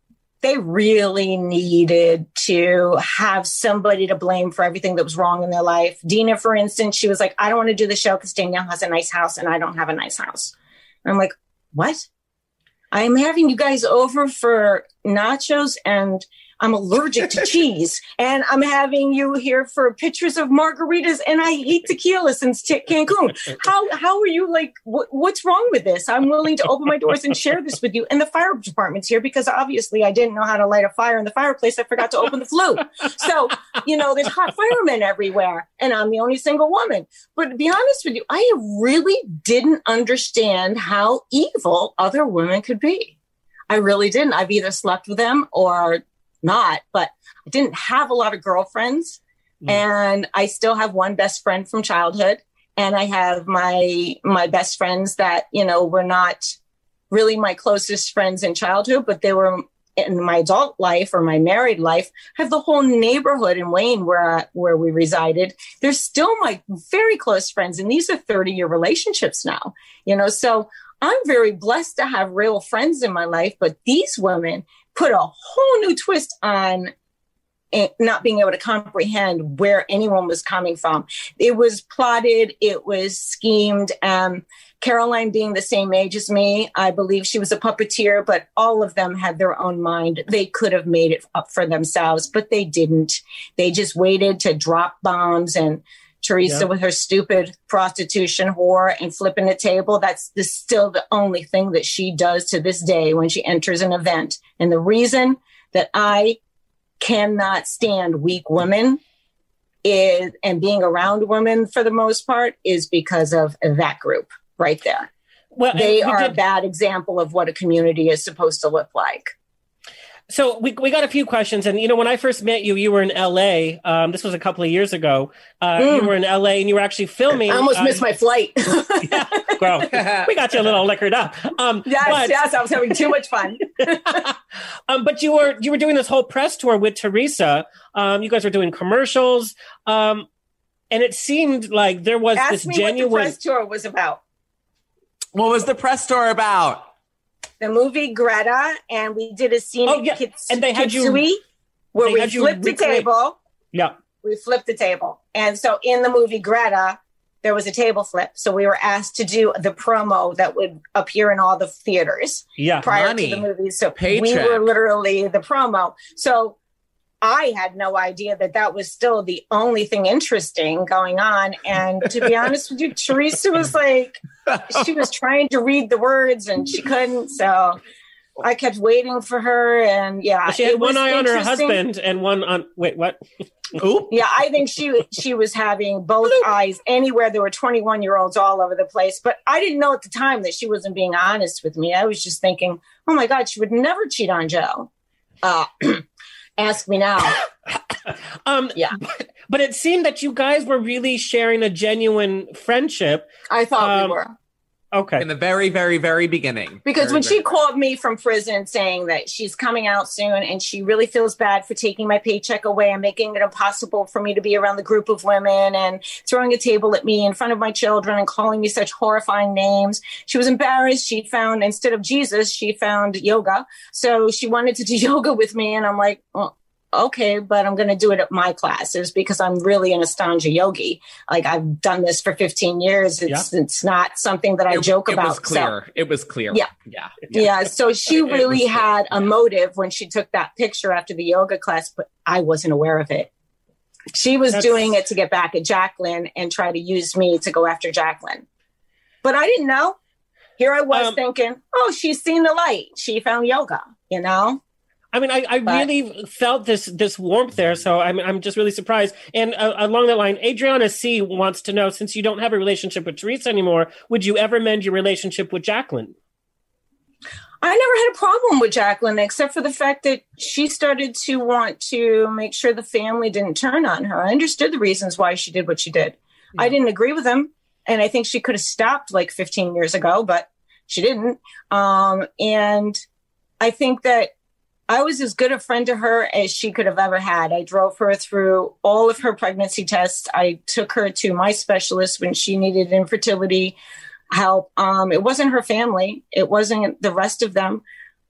they really needed to have somebody to blame for everything that was wrong in their life. Dina, for instance, she was like, I don't want to do the show because Danielle has a nice house and I don't have a nice house. And I'm like, what? I'm having you guys over for nachos and I'm allergic to cheese. And I'm having you here for pictures of margaritas and I hate tequila since t- Cancun. How, how are you like, wh- what's wrong with this? I'm willing to open my doors and share this with you. And the fire department's here because obviously I didn't know how to light a fire in the fireplace. I forgot to open the flue. So, you know, there's hot firemen everywhere and I'm the only single woman. But to be honest with you, I really didn't understand how evil other women could be. I really didn't. I've either slept with them or not, but I didn't have a lot of girlfriends. Mm. And I still have one best friend from childhood. And I have my my best friends that, you know, were not really my closest friends in childhood, but they were in my adult life or my married life. I have the whole neighborhood in Wayne where I- where we resided. They're still my very close friends, and these are thirty year relationships now. You know, so I'm very blessed to have real friends in my life. But these women put a whole new twist on not being able to comprehend where anyone was coming from. It was plotted, it was schemed. Um, Caroline being the same age as me, I believe she was a puppeteer, but all of them had their own mind. They could have made it up for themselves, but they didn't. They just waited to drop bombs and Teresa Yeah. with her stupid prostitution whore and flipping a table. That's the, still the only thing that she does to this day when she enters an event. And the reason that I cannot stand weak women is and being around women for the most part is because of that group right there. Well, they are a bad example of what a community is supposed to look like. So we, we got a few questions, and you know when I first met you, you were in L.A. Um, this was a couple of years ago. Uh, You Mm. were in L.A. and you were actually filming. I almost uh, missed my flight. Well, we got you a little liquored up. Um, yes, but, yes, I was having too much fun. um, but you were you were doing this whole press tour with Teresa. Um, you guys were doing commercials, um, and it seemed like there was Ask this me genuine. what the press tour was about. What was the press tour about? The movie Greta, and we did a scene Oh, yeah, Kits- and they had you- where we flipped the table. yeah. we flipped the table. And so in the movie Greta, there was a table flip. So we were asked to do the promo that would appear in all the theaters Yeah, prior money. to the movie. So we were literally the promo. So I had no idea that that was still the only thing interesting going on. And to be honest with you, Teresa was like, she was trying to read the words and she couldn't. So I kept waiting for her. And yeah, she had one eye on her husband and one on. Wait, what? Oop. Yeah, I think she she was having both eyes anywhere. There were 21 year olds all over the place, but I didn't know at the time that she wasn't being honest with me. I was just thinking, oh my God, she would never cheat on Joe. Uh, ask me now. Um, yeah. But, but it seemed that you guys were really sharing a genuine friendship. I thought Um, we were. Okay. In the very, very, very beginning. Because Very, when very- she called me from prison saying that she's coming out soon and she really feels bad for taking my paycheck away and making it impossible for me to be around the group of women and throwing a table at me in front of my children and calling me such horrifying names. She was embarrassed. She found, instead of Jesus, she found yoga. So she wanted to do yoga with me. And I'm like, well, okay, but I'm going to do it at my classes because I'm really an Ashtanga yogi. Like I've done this for 15 years. It's, it's not something that I it, joke it about. It was So- clear. It was clear. Yeah. Yeah. yeah so she really had a motive when she took that picture after the yoga class but i wasn't aware of it she was That's- doing it to get back at jacqueline and try to use me to go after jacqueline but i didn't know here i was Um, thinking oh she's seen the light she found yoga you know I mean, I, I really felt this this warmth there, so I'm I'm just really surprised. And uh, along that line, Adriana C wants to know, since you don't have a relationship with Teresa anymore, would you ever mend your relationship with Jacqueline? I never had a problem with Jacqueline, except for the fact that she started to want to make sure the family didn't turn on her. I understood the reasons why she did what she did. I didn't agree with them. And I think she could have stopped like 15 years ago, but she didn't. Um, and I think that I was as good a friend to her as she could have ever had. I drove her through all of her pregnancy tests. I took her to my specialist when she needed infertility help. Um, it wasn't her family, it wasn't the rest of them.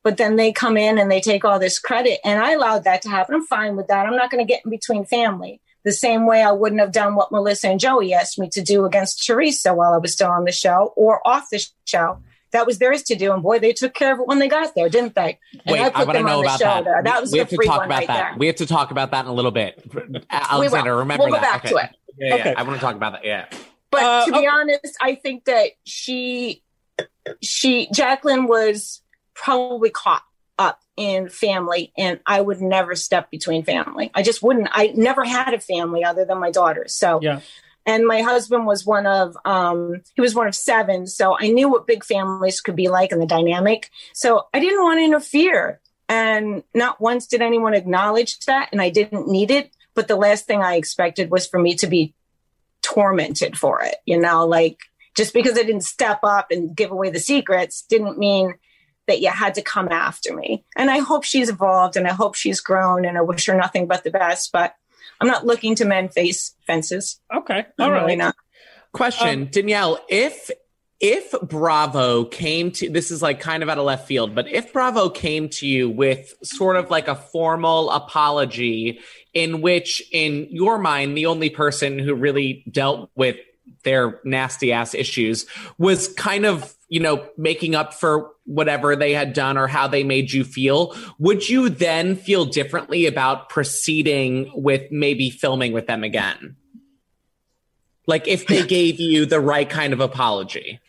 But then they come in and they take all this credit. And I allowed that to happen. I'm fine with that. I'm not going to get in between family. The same way I wouldn't have done what Melissa and Joey asked me to do against Teresa while I was still on the show or off the show. That was theirs to do. And boy, they took care of it when they got there, didn't they? And Wait, I, want to know about that. there. That was we the have to free talk about right that. there. We have to talk about that in a little bit. Alexander, will. remember We'll go that. back to it. Yeah, yeah, Okay. I want to talk about that. Yeah. But Uh, to be honest, I think that she, she, Jacqueline was probably caught up in family, and I would never step between family. I just wouldn't. I never had a family other than my daughters. So, Yeah. And my husband was one of, um, he was one of seven. So I knew what big families could be like and the dynamic. So I didn't want to interfere. And not once did anyone acknowledge that, and I didn't need it. But the last thing I expected was for me to be tormented for it. You know, like just because I didn't step up and give away the secrets didn't mean that you had to come after me. And I hope she's evolved and I hope she's grown and I wish her nothing but the best. But I'm not looking to mend face fences. Okay. I'm All really not. Question, um, Danielle, if if Bravo came to this is like kind of out of left field, but if Bravo came to you with sort of like a formal apology in which in your mind the only person who really dealt with their nasty ass issues was kind of, you know, making up for whatever they had done or how they made you feel, would you then feel differently about proceeding with maybe filming with them again? Like if they gave you the right kind of apology,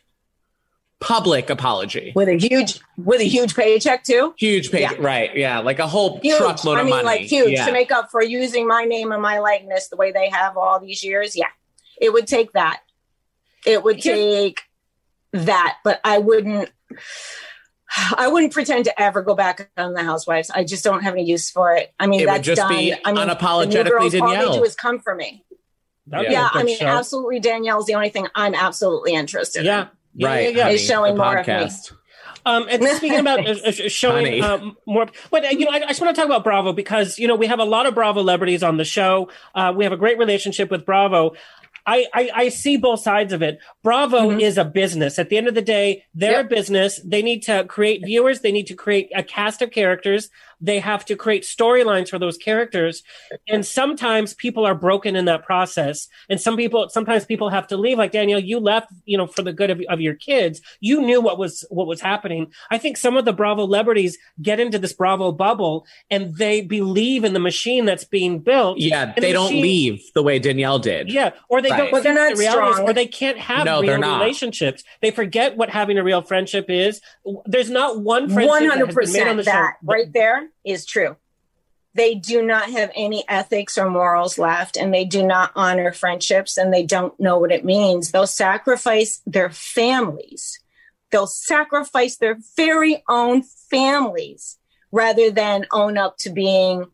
public apology, with a huge with a huge paycheck too. huge pay, Yeah. right? Yeah, like a whole Huge. truckload I of mean, money. like huge yeah. to make up for using my name and my likeness the way they have all these years. Yeah, it would take that. It would take that, but I wouldn't. I wouldn't pretend to ever go back on the Housewives. I just don't have any use for it. I mean, It would that's just done. be I mean, the new unapologetically girls, All Danielle. they do is come for me. That'd be yeah, I mean, show. absolutely. Danielle's the only thing I'm absolutely interested Yeah. in. Yeah, right, yeah, yeah. honey, Is showing the more of me. Um, and speaking about uh, uh, showing Honey. um, more, but uh, you know, I, I just want to talk about Bravo because you know we have a lot of Bravo celebrities on the show. Uh, we have a great relationship with Bravo. I, I, I see both sides of it. Bravo mm-hmm. is a business. At the end of the day, they're a business. They need to create viewers. They need to create a cast of characters. They have to create storylines for those characters. And sometimes people are broken in that process. And some people, sometimes people have to leave. Like Danielle, you left, you know, for the good of, of your kids. You knew what was, what was happening. I think some of the Bravo celebrities get into this Bravo bubble and they believe in the machine that's being built. Yeah, they the don't machine- leave the way Danielle did. yeah, or they Right. don't Well, they're not the realities, strong. or they can't have No, real relationships. They forget what having a real friendship is. There's not one friendship One that hundred has been made on the. That show. right there is true. They do not have any ethics or morals left, and they do not honor friendships, and they don't know what it means. They'll sacrifice their families. They'll sacrifice their very own families rather than own up to being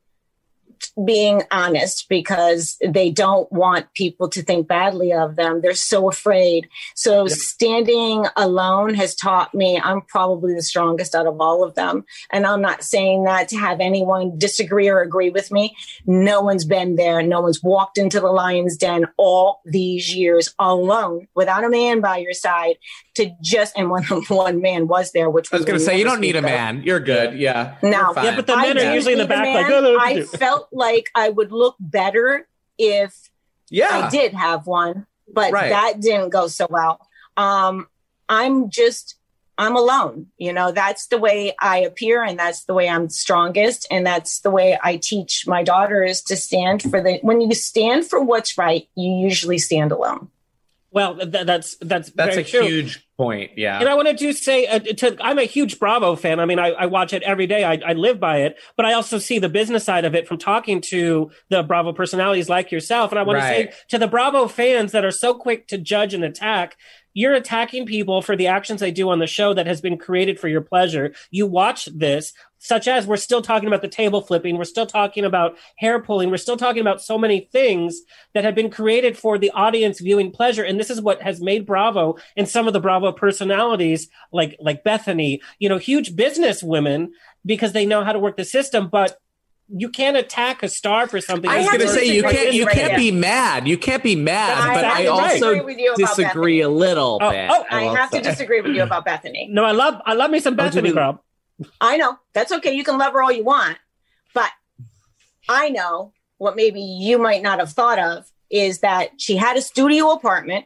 being honest because they don't want people to think badly of them. They're so afraid. So standing alone has taught me I'm probably the strongest out of all of them. And I'm not saying that to have anyone disagree or agree with me. No one's been there. No one's walked into the lion's den all these years alone without a man by your side to just, and one, one man was there, which I was going to say, you don't need a speak of. man. You're good. Yeah. No, Yeah, but the men are usually in the need a back, like, "Oh, I no." Felt like I would look better if Yeah. I did have one, but Right. that didn't go so well. Um, I'm just, I'm alone. You know, that's the way I appear, and that's the way I'm strongest, and that's the way I teach my daughters to stand for the. When you stand for what's right, you usually stand alone. Well, th- that's that's That's very a true. huge point. Yeah. And I want to say, uh, to, I'm a huge Bravo fan. I mean, I, I watch it every day. I, I live by it, but I also see the business side of it from talking to the Bravo personalities like yourself. And I want Right. to say to the Bravo fans that are so quick to judge and attack, you're attacking people for the actions they do on the show that has been created for your pleasure. You watch this, such as we're still talking about the table flipping, we're still talking about hair pulling, we're still talking about so many things that have been created for the audience viewing pleasure. And this is what has made Bravo and some of the Bravo personalities like like Bethany, you know, huge business women because they know how to work the system, but you can't attack a star for something. I was going to say you can't you right can't there. be mad. You can't be mad, I but have I also disagree with you about disagree a little Oh, bit. oh, I will have to say. disagree with you about Bethany. No, I love I love me some Oh, Bethany girl. I know that's okay. You can love her all you want, but I know what maybe you might not have thought of is that she had a studio apartment.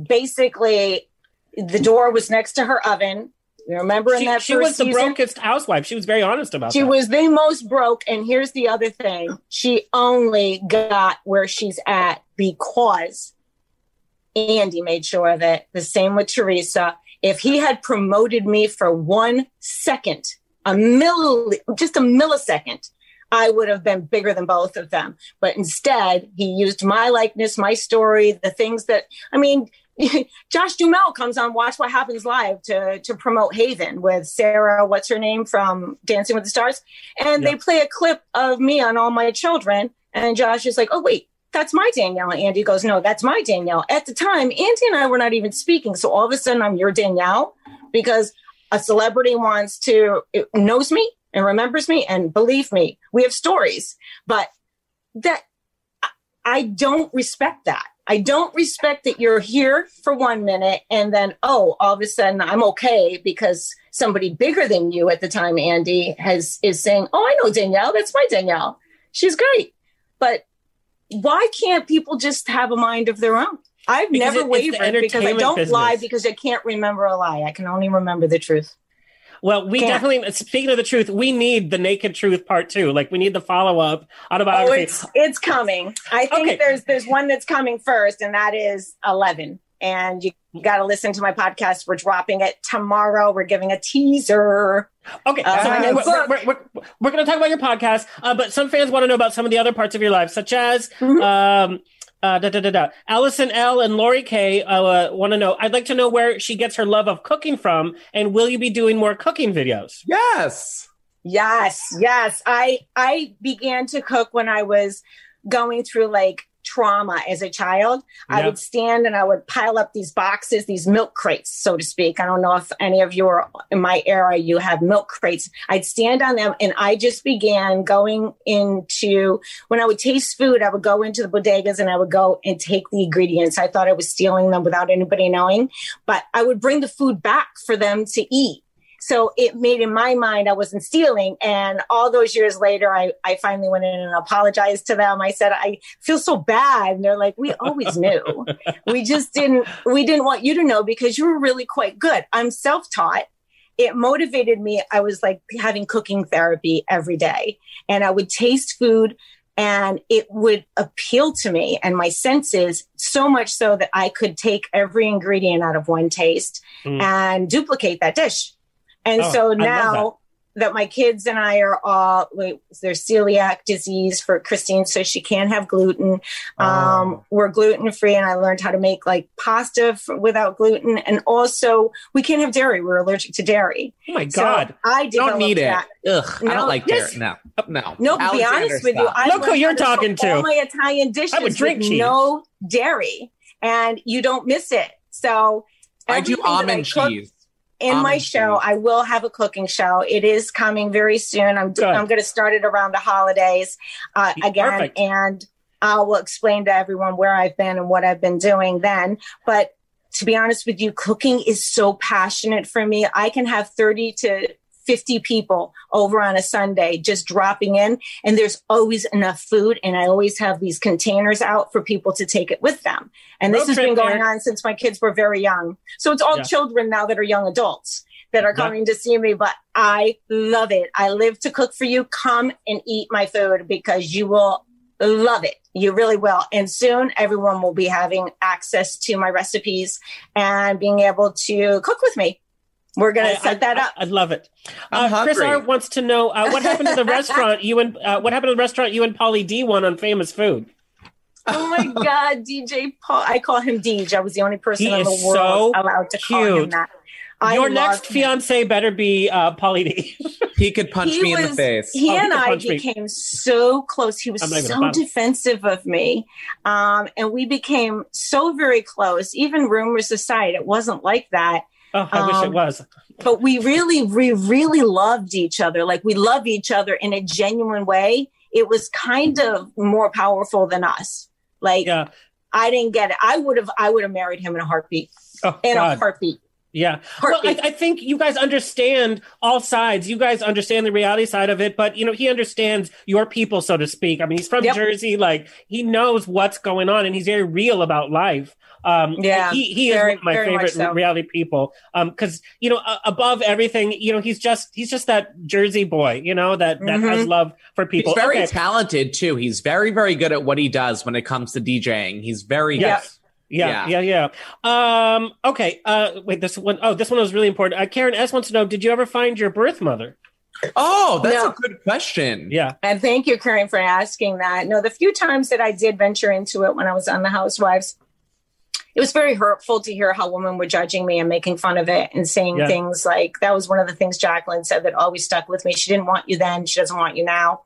Basically, the door was next to her oven. You remember in She, that she was the season? brokest housewife. She was very honest about She that. was the most broke. And here's the other thing she only got where she's at because Andy made sure of it. The same with Teresa. If he had promoted me for one second, a mill, just a millisecond, I would have been bigger than both of them. But instead, he used my likeness, my story, the things that, I mean, Josh Duhamel comes on Watch What Happens Live to, to promote Haven with Sarah, what's her name from Dancing with the Stars. And they play a clip of me on All My Children. And Josh is like, oh, wait, that's my Danielle. And Andy goes, no, that's my Danielle. At the time, Andy and I were not even speaking. So all of a sudden, I'm your Danielle because a celebrity wants to, knows me and remembers me. And believe me, we have stories. But that, I- don't respect that. I don't respect that you're here for one minute and then, oh, all of a sudden I'm okay because somebody bigger than you at the time, Andy, has is saying, Oh, I know Danielle. That's my Danielle. She's great. But why can't people just have a mind of their own? I've Because never it- wavered because I don't lie because I can't remember a lie. I can only remember the truth. Well, we definitely speaking of the truth, we need the naked truth part two. Like we need the follow up Oh, autobiography. it's it's coming. I think Okay. there's there's one that's coming first, and that is eleven. And you got to listen to my podcast. We're dropping it tomorrow. We're giving a teaser. Okay, Uh, so we're, we're, we're, we're, we're going to talk about your podcast, uh, but some fans want to know about some of the other parts of your life, such as Mm-hmm. um, uh, da, da, da, da. Allison L. and Lori K. Uh, want to know. I'd like to know where she gets her love of cooking from, and will you be doing more cooking videos? Yes. Yes, yes. I I began to cook when I was going through like trauma as a child. I would stand and I would pile up these boxes, these milk crates, so to speak. I don't know if any of you are in my era, you have milk crates. I'd stand on them and I just began going into when I would taste food, I would go into the bodegas and I would go and take the ingredients. I thought I was stealing them without anybody knowing, but I would bring the food back for them to eat. So it made in my mind I wasn't stealing. And all those years later, I, I finally went in and apologized to them. I said, I feel so bad. And they're like, we always knew. we just didn't, we didn't want you to know because you were really quite good. I'm self-taught. It motivated me. I was like having cooking therapy every day and I would taste food and it would appeal to me and my senses so much so that I could take every ingredient out of one taste Mm. and duplicate that dish. And Oh, so now that my kids and I are all wait, there's celiac disease for Christine, so she can't have gluten. Um, We're gluten free, and I learned how to make like pasta f- without gluten, and also we can't have dairy. We're allergic to dairy. Oh my So God. I Don't need it. that. Ugh, I don't like yes. dairy. No, no. No, to be honest with you. I Look who you're how to talking All to. my Italian dishes I would drink cheese. no dairy, and you don't miss it. So I do I almond cook cheese. In my show, I will have a cooking show. It is coming very soon. I'm Good. I'm going to start it around the holidays uh, again, Perfect. and I will explain to everyone where I've been and what I've been doing then. But to be honest with you, cooking is so passionate for me. I can have 30 to 50 people over on a Sunday just dropping in, and there's always enough food. And I always have these containers out for people to take it with them. And this has been going Eric. on since my kids were very young. So it's all Yeah. children now that are young adults that are Yeah. coming to see me, but I love it. I live to cook for you. Come and eat my food because you will love it. You really will. And soon everyone will be having access to my recipes and being able to cook with me. We're going I- to set I- that up. I, love it. Uh, Chris. R wants to know uh, what happened to the restaurant you and uh, what happened to the restaurant you and Pauly D won on Famous Food. oh my God, DJ Paul. I call him Deej. I was the only person He in the world so allowed to call him that. I Your love next him. fiance better be uh, Pauly D. He could punch He me in the face. He Oh, and could I punch me. became so close. He was I'm not even a so defensive of me. Um, and we became so very close. Even rumors aside, it wasn't like that. Oh, I wish it Um, was. But we really, we really loved each other. Like we love each other in a genuine way. It was kind of more powerful than us. Like Yeah. I didn't get it. I would have, I would have married him in a heartbeat. Oh, In a heartbeat. Yeah. Well, I, I think you guys understand all sides. You guys understand the reality side of it, but you know, he understands your people, so to speak. I mean, he's from Yep. Jersey, like he knows what's going on and he's very real about life. Um, Yeah, he, he very- is one of my favorite so. reality people. Um, cause you know, uh, above everything, you know, he's just, he's just that Jersey boy, you know, that, that has Mhm. love for people. He's very Okay. talented too. He's very, very good at what he does when it comes to DJing. He's very Yes. Yeah, yeah, yeah. Um, okay. Uh, wait, this one oh this one was really important. Uh, Karen S wants to know: Did you ever find your birth mother? Oh, that's No. a good question. Yeah. And thank you, Karen, for asking that. No, the few times that I did venture into it when I was on The Housewives, it was very hurtful to hear how women were judging me and making fun of it and saying Yeah. things like that was one of the things Jacqueline said that always stuck with me. She didn't want you then, she doesn't want you now.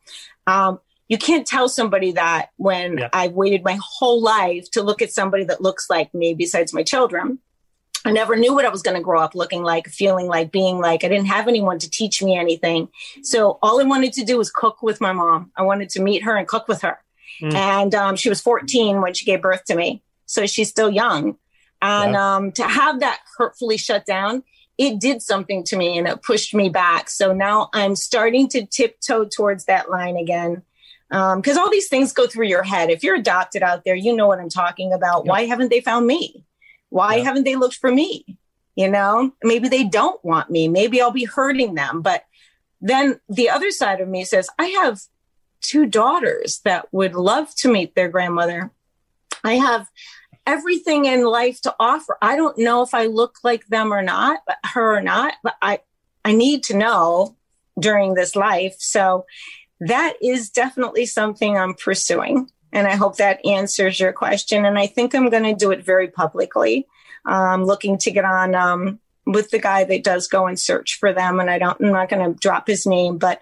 Um, you can't tell somebody that when Yeah. I've waited my whole life to look at somebody that looks like me besides my children. I never knew what I was going to grow up looking like, feeling like, being like. I didn't have anyone to teach me anything. So all I wanted to do was cook with my mom. I wanted to meet her and cook with her. Mm. And um, she was 14 when she gave birth to me. So she's still young. And Yeah. um, to have that hurtfully shut down, it did something to me and it pushed me back. So now I'm starting to tiptoe towards that line again. Um, because all these things go through your head. If you're adopted out there, you know what I'm talking about. Why haven't they found me? Why haven't they looked for me? You know, maybe they don't want me. Maybe I'll be hurting them. But then the other side of me says, I have two daughters that would love to meet their grandmother. I have everything in life to offer. I don't know if I look like them or not, but her or not, but I, I need to know during this life. So that is definitely something I'm pursuing. And I hope that answers your question. And I think I'm going to do it very publicly. Um, looking to get on um, with the guy that does go and search for them. And I don't, I'm not going to drop his name, but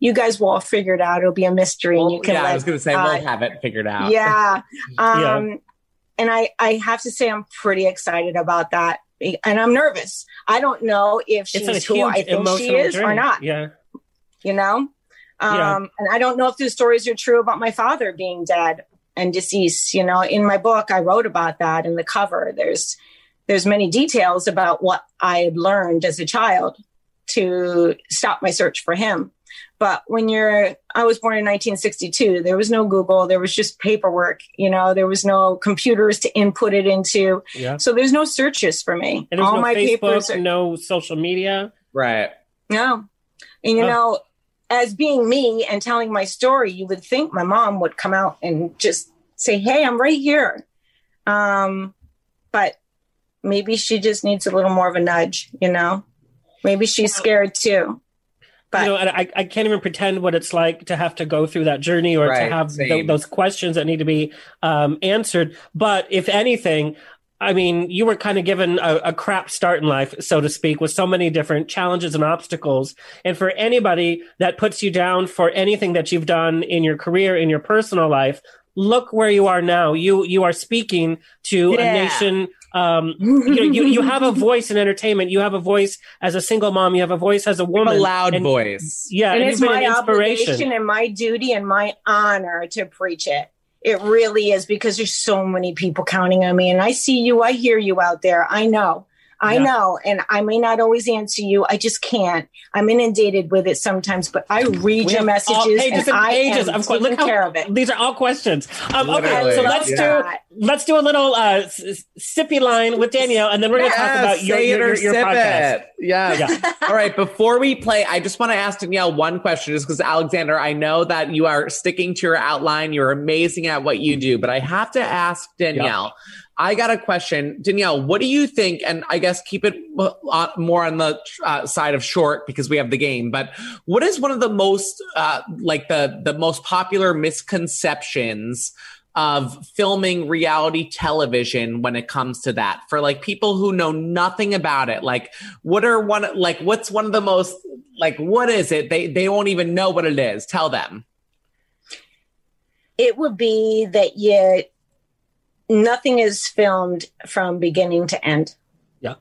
you guys will all figure it out. It'll be a mystery. and you can yeah, I was going to say uh, we'll have it figured out. yeah. Yeah. Um, And I, I have to say, I'm pretty excited about that. And I'm nervous. I don't know if she's who I think she is or not, Yeah. you know? Um, Yeah. And I don't know if the stories are true about my father being dead and deceased. You know, in my book, I wrote about that in the cover. There's, there's many details about what I had learned as a child to stop my search for him. But when you're, I was born in 1962, there was no Google, there was just paperwork, you know, there was no computers to input it into. Yeah. So there's no searches for me. And there's All no my papers are, no social media. Right. no. And you Oh. know, as being me and telling my story, you would think my mom would come out and just say, Hey, I'm right here. Um, but maybe she just needs a little more of a nudge, you know? Maybe she's scared too. you know, and I, I can't even pretend what it's like to have to go through that journey or Right, to have tho- same. those questions that need to be um, answered. But if anything, I mean, you were kind of given a, a crap start in life, so to speak, with so many different challenges and obstacles. And for anybody that puts you down for anything that you've done in your career, in your personal life, look where you are now. You you are speaking to a nation. Um, you, know, you you have a voice in entertainment. You have a voice as a single mom. You have a voice as a woman. a loud And- voice. Yeah, and and it's my an inspiration. obligation and my duty and my honor to preach it. It really is because there's so many people counting on me, and I see you, I hear you out there. I know, I Yeah. know, and I may not always answer you. I just can't. I'm inundated with it sometimes, but I read We your have all messages pages and, and I pages. am Of course, taking look how care of it. these are all questions. Um, okay, so let's yeah. do let's do a little uh, s- s- sippy line with Danielle, and then we're going to talk about your your, it your, your podcast. it. Yes. Yeah. All right. Before we play, I just want to ask Danielle one question, just because Alexander, I know that you are sticking to your outline. You're amazing at what you do, but I have to ask Danielle. I got a question, Danielle. What do you think? And I guess keep it uh, more on the uh, side of short because we have the game. But what is one of the most uh, like the the most popular misconceptions of filming reality television when it comes to that for like people who know nothing about it like what are one like what's one of the most like what is it they they won't even know what it is tell them it would be that you nothing is filmed from beginning to end. Yeah.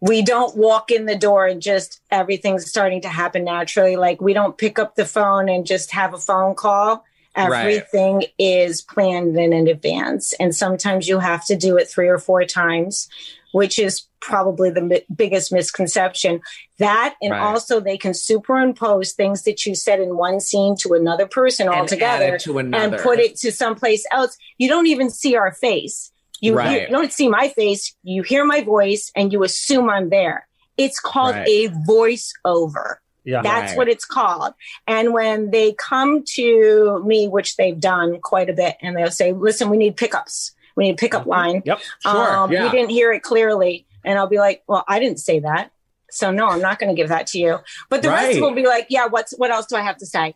We don't walk in the door and just everything's starting to happen naturally. Like we don't pick up the phone and just have a phone call. Right. Everything is planned in advance. And sometimes you have to do it three or four times, which is probably the mi- biggest misconception. That and Right. also they can superimpose things that you said in one scene to another person And altogether add it and put it to someplace else. You don't even see our face. You, Right. you don't see my face. You hear my voice and you assume I'm there. It's called Right. a voiceover. Yeah. That's Right. what it's called. And when they come to me, which they've done quite a bit, and they'll say, listen, we need pickups. We need a pickup line. Yep. Sure, Um, yeah. We didn't hear it clearly. And I'll be like, well, I didn't say that. So no, I'm not going to give that to you. But the rest will be like, yeah, what's, what else do I have to say?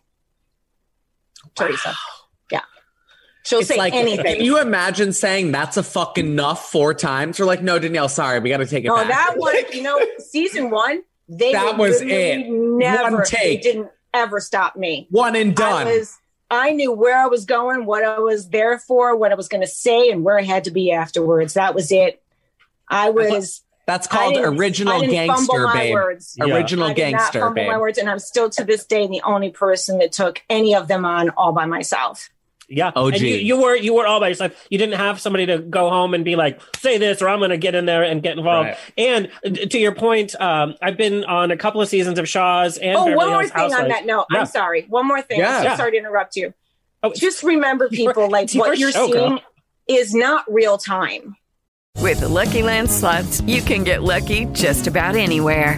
Teresa. Yeah. She'll it's say like anything. can you imagine saying that's a fucking enough four times or like no danielle sorry we got to take it Oh, that one, you know, season one, they That was it. Never, One take. They didn't ever stop me. one and done I was, I knew where I was going, what I was there for, what I was going to say, and where I had to be afterwards. That was it. I was. that's called didn't- original I gangster fumble my babe words. Yeah. original I did not gangster babe my words, and I'm still to this day the only person that took any of them on all by myself. Yeah. OG. And you, you were you were all by yourself. You didn't have somebody to go home and be like, say this, or I'm going to get in there and get involved. Right. And to your point, um, I've been on a couple of seasons of Shahs and Oh, Beverly one more Hills thing on that note. Yeah. I'm sorry. One more thing. Yeah. I'm Yeah. sorry to interrupt you. Oh, Just remember, people, like your what you're show, girl. seeing is not real time. With the Lucky Land slots, you can get lucky just about anywhere.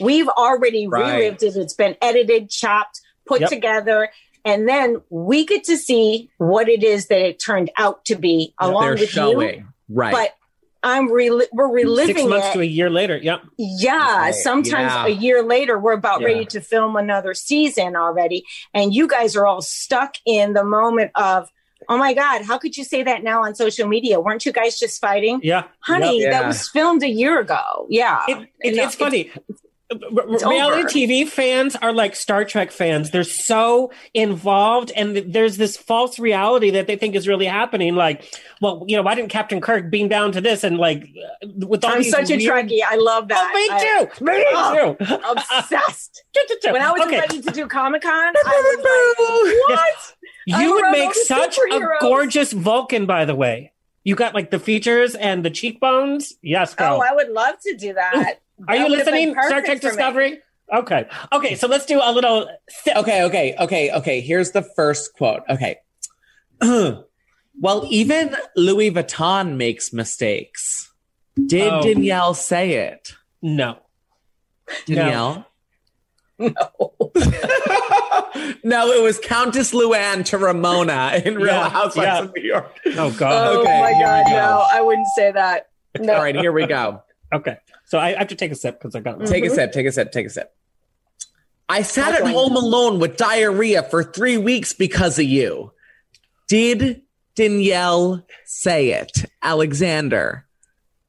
we've already Right. relived it. It's been edited, chopped, put Yep. together, and then we get to see what it is that it turned out to be along with you. right But I'm rel- we're reliving Six months it. to a year later. Yep. Yeah, Right, sometimes yeah. a year later, we're about Yeah. ready to film another season already. And you guys are all stuck in the moment of, oh my God, how could you say that now on social media? Weren't you guys just fighting? Yeah. Honey, Yep. that was filmed a year ago. Yeah. It, it, it's funny. R- it's reality over. TV fans are like Star Trek fans. They're so involved, and there's this false reality that they think is really happening. Like, well, you know, why didn't Captain Kirk beam down to this? And like, uh, with all I'm such a weird- Trekkie. I love that. Oh, me I- too. Me Oh, too. obsessed. when I was Okay. ready to do Comic Con, I was like, what? You would make such a gorgeous Vulcan, by the way. You got like the features and the cheekbones. Yes, girl. Oh, I would love to do that. Are you would have been listening, Star perfect Trek for me. Discovery? Okay. Okay. So let's do a little. Okay. Okay. Okay. Okay. Here's the first quote. Okay. well, even Louis Vuitton makes mistakes. Did Oh. Danielle say it? No. Danielle? No, No, it was Countess Luann to Ramona in Real Yeah, Housewives yeah. of New York. Oh God. Oh Okay, my god, go. no, I wouldn't say that. No. All right, here we go. Okay. So I have to take a sip because I got. Take a sip, take a sip, take a sip. I sat at home alone with diarrhea for three weeks because of you. Did Danielle say it? Alexander.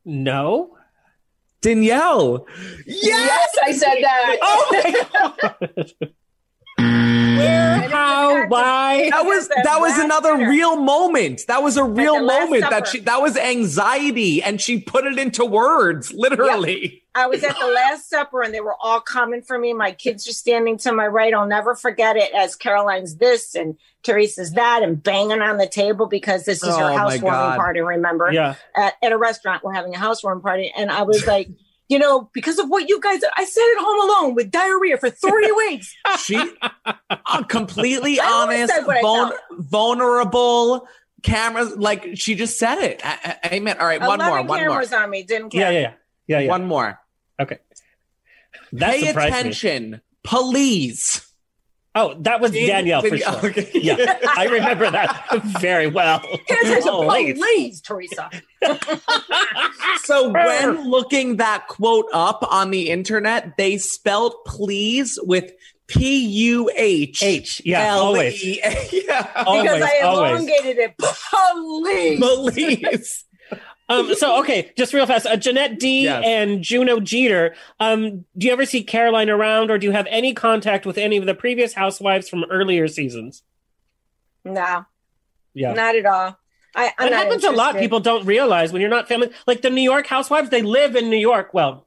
No. Danielle. Yes, I said that. Oh my god. Where? How? Why? That was That that was another dinner. real moment. That was a real the Last moment that she that was anxiety and she put it into words, literally. I was at the Last Supper and they were all coming for me. My kids are standing to my right. I'll never forget it as Caroline's this and Teresa's that and banging on the table because this is Oh, her housewarming party, remember? Yeah. At, at a restaurant, we're having a housewarming party. And I was like, you know, because of what you guys, I sat at home alone with diarrhea for three weeks. She uh, completely I honest, said what I vul- vulnerable. Cameras, like she just said it. I, I, amen. All right, one more, 11 one more, cameras on me, didn't Yeah. care. Yeah. Yeah. Yeah. Yeah. one more. Okay. That Pay surprised me. attention, please. Oh, that was Did- Danielle for sure. okay. Yeah, I remember that very well. Pay Oh, late. please, Teresa. So when looking that quote up on the internet, they spelled please with P U H H, yeah, always. Yeah. Always, because I always. elongated it. Please. Please. Um, so okay, just real fast. Uh, Jeanette D Yes. and Juno Jeter. Um, do you ever see Caroline around, or do you have any contact with any of the previous housewives from earlier seasons? No, Yeah, not at all. I, I'm it not happens a lot. interested. People don't realize when you're not family. Like the New York housewives, they live in New York. Well,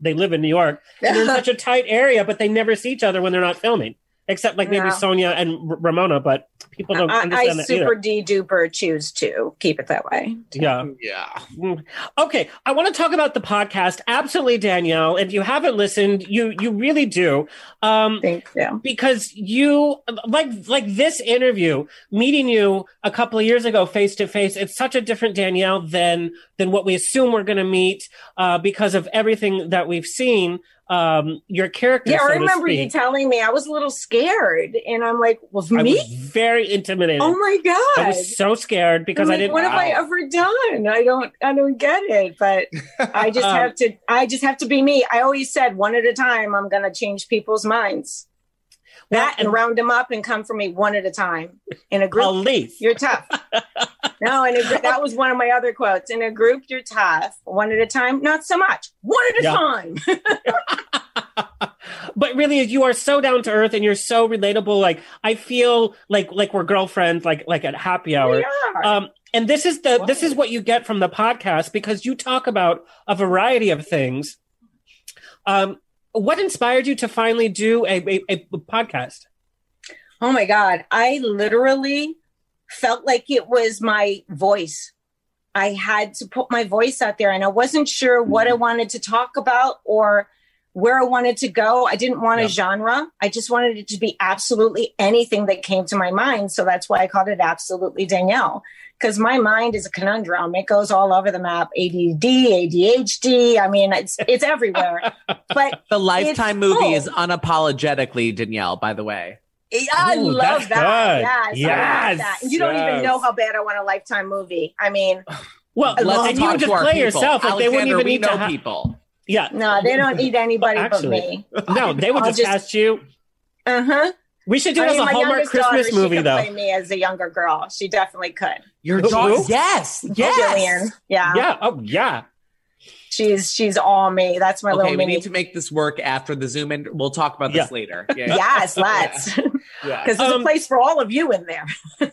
they live in New York, and they're in such a tight area, but they never see each other when they're not filming, except like maybe No. Sonja and R- Ramona. But people don't I, I understand that super. D duper choose to keep it that way. Yeah. Yeah. Mm. Okay, I want to talk about the podcast. Absolutely, Danielle. If you haven't listened, you you really do. Um, Thank you. because you like like this interview, meeting you a couple of years ago face to face. It's such a different Danielle than than what we assume we're going to meet uh, because of everything that we've seen. Um, your character. Yeah, so I remember you telling me I was a little scared, and I'm like, "Well, I me? was very intimidated. Oh my god! I was so scared because I'm I didn't. What have I ever done? I don't. I don't get it. But I just Um, have to. I just have to be me. I always said one at a time. I'm going to change people's minds. That and round them up and come for me one at a time in a group. Police. You're tough. no, and group, that was one of my other quotes. In a group, you're tough. One at a time, not so much. One at a Yeah. time. but really you are so down to earth and you're so relatable like i feel like like we're girlfriends like like at happy hour um and this is the this is what you get from the podcast because you talk about a variety of things um what inspired you to finally do a, a, a podcast Oh my God. I literally felt like it was my voice. I had to put my voice out there and I wasn't sure what I mm-hmm. wanted to talk about or where I wanted to go. I didn't want a genre. I just wanted it to be absolutely anything that came to my mind. So that's why I called it Absolutely Danielle. Because my mind is a conundrum. It goes all over the map. ADD, ADHD. I mean, it's it's everywhere. But The Lifetime It's movie full. is unapologetically Danielle, by the way. Yeah, I Ooh, love that. good. Yes, Yes, love that. You don't even know how bad I want a lifetime movie. I mean, well I love and you talk would to just play people. yourself like they wouldn't even we need to know ha- people. yeah no, they don't need anybody Actually, but me. no they would just, just- cast you Uh huh. we should do it I as mean, a my hallmark christmas daughter, she movie could though play me as a younger girl. She definitely could. Your daughter? Who? Yes. Yes. Jillian. Yeah. yeah oh yeah She's she's all me. That's my Okay, little we mini. need to make this work after the Zoom, and we'll talk about this Yeah. later. Yeah. yes, let's. Because Yeah. there's Um, a place for all of you in there.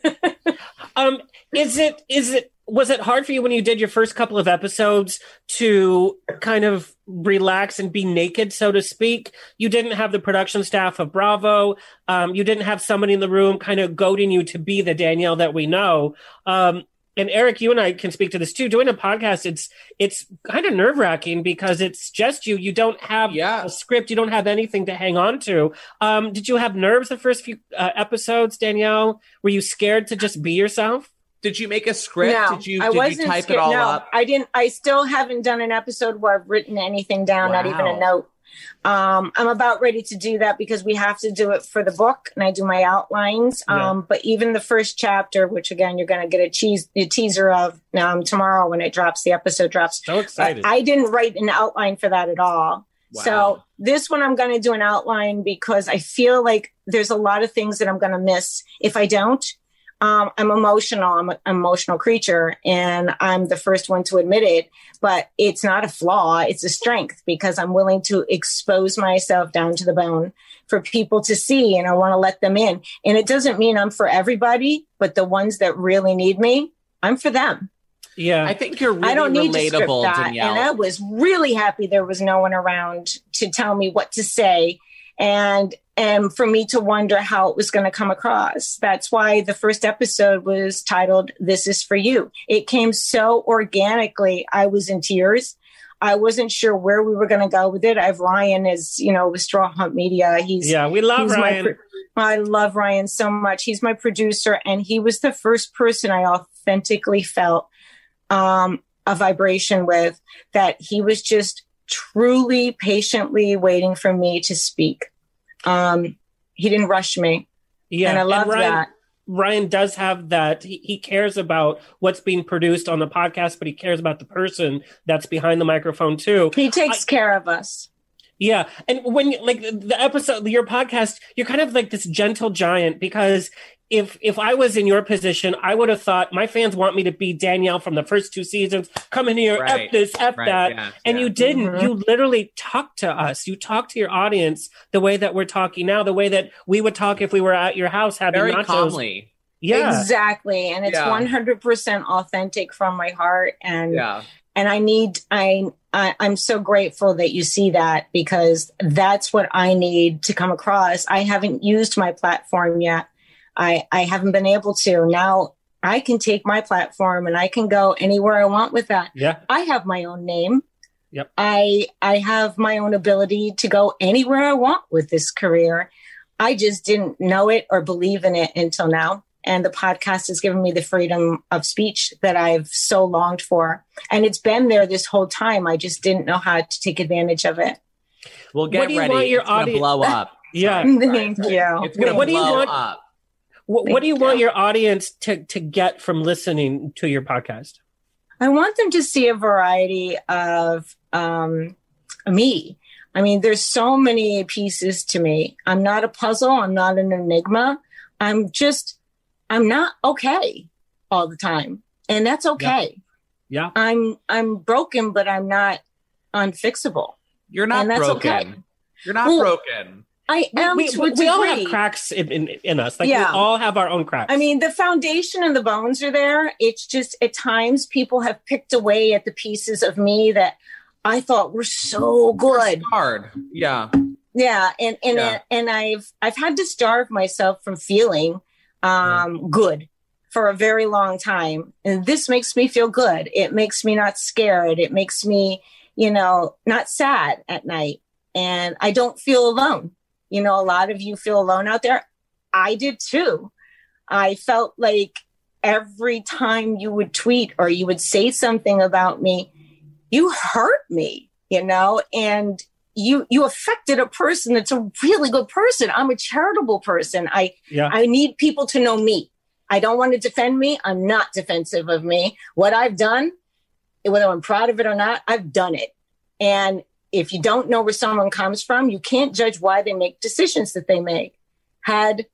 Um, is it is it was it hard for you when you did your first couple of episodes to kind of relax and be naked, so to speak? You didn't have the production staff of Bravo. Um, you didn't have somebody in the room kind of goading you to be the Danielle that we know. Um, and Eric, you and I can speak to this too. Doing a podcast, it's it's kind of nerve wracking because it's just you. You don't have yeah. a script. You don't have anything to hang on to. Um, did you have nerves the first few uh, episodes, Danielle? Were you scared to just be yourself? Did you make a script? No, did you I did wasn't you type scared. it all no, up? I didn't. I still haven't done an episode where I've written anything down, not even a note. Um, I'm about ready to do that because we have to do it for the book, and I do my outlines. Yeah. Um, but even the first chapter, which again you're going to get a, cheese, a teaser of um, tomorrow when it drops, the episode drops. So excited! I didn't write an outline for that at all. Wow. So this one I'm going to do an outline because I feel like there's a lot of things that I'm going to miss if I don't. Um, I'm emotional. I'm an emotional creature, and I'm the first one to admit it. But it's not a flaw; it's a strength because I'm willing to expose myself down to the bone for people to see, and I want to let them in. And it doesn't mean I'm for everybody, but the ones that really need me, I'm for them. Yeah, I think you're really I don't need to script that. Danielle. And I was really happy there was no one around to tell me what to say and and for me to wonder how it was going to come across. That's why the first episode was titled This is for you. It came so organically. I was in tears. I wasn't sure where we were going to go with it. I've Ryan is, you know, with Straw Hunt Media. He's Yeah, we love Ryan. pro- I love Ryan so much. He's my producer, and he was the first person I authentically felt um, a vibration with. That he was just truly, patiently waiting for me to speak. Um, he didn't rush me. Yeah, and I love Ryan, that. Ryan does have that. He, he cares about what's being produced on the podcast, but he cares about the person that's behind the microphone too. He takes care of us. Yeah, and when like the episode, your podcast, you're kind of like this gentle giant because if if I was in your position, I would have thought my fans want me to be Danielle from the first two seasons. Come in here, Right. f this, f Right, that, yeah, and yeah. you didn't. Mhm. You literally talked to us. You talked to your audience the way that we're talking now, the way that we would talk if we were at your house having Very nachos. calmly. Yeah, Exactly. And it's 100% authentic from my heart. And Yeah. and I need I, I I'm so grateful that you see that because that's what I need to come across. I haven't used my platform yet. I I haven't been able to. Now I can take my platform and I can go anywhere I want with that. yeah, I have my own name. Yep. I I have my own ability to go anywhere I want with this career. I just didn't know it or believe in it until now. And the podcast has given me the freedom of speech that I've so longed for. And it's been there this whole time. I just didn't know how to take advantage of it. Well, get What do you ready. want your it's gonna blow up. yeah. Thank you. It's gonna What do you blow want- up. What, what do you Thank want your audience to to get from listening to your podcast? I want them to see a variety of um, me. I mean, there's so many pieces to me. I'm not a puzzle. I'm not an enigma. I'm just, I'm not okay all the time, and that's okay. Yeah. I'm I'm broken, but I'm not unfixable. You're not And that's broken. okay. You're not Well, broken. I am we, we, we all have cracks in, in, in us. Like Yeah. we all have our own cracks. I mean, the foundation and the bones are there. It's just at times people have picked away at the pieces of me that I thought were so good. Hard. Yeah. Yeah, and and Yeah. and I've I've had to starve myself from feeling um good for a very long time. And this makes me feel good. It makes me not scared. It makes me, you know, not sad at night. And I don't feel alone. You know, a lot of you feel alone out there. I did too. I felt like every time you would tweet or you would say something about me, you hurt me, you know, and you you affected a person that's a really good person. I'm a charitable person. I Yeah. I need people to know me. I don't want to defend me. I'm not defensive of me. What I've done, whether I'm proud of it or not, I've done it. And if you don't know where someone comes from, you can't judge why they make decisions that they make. Had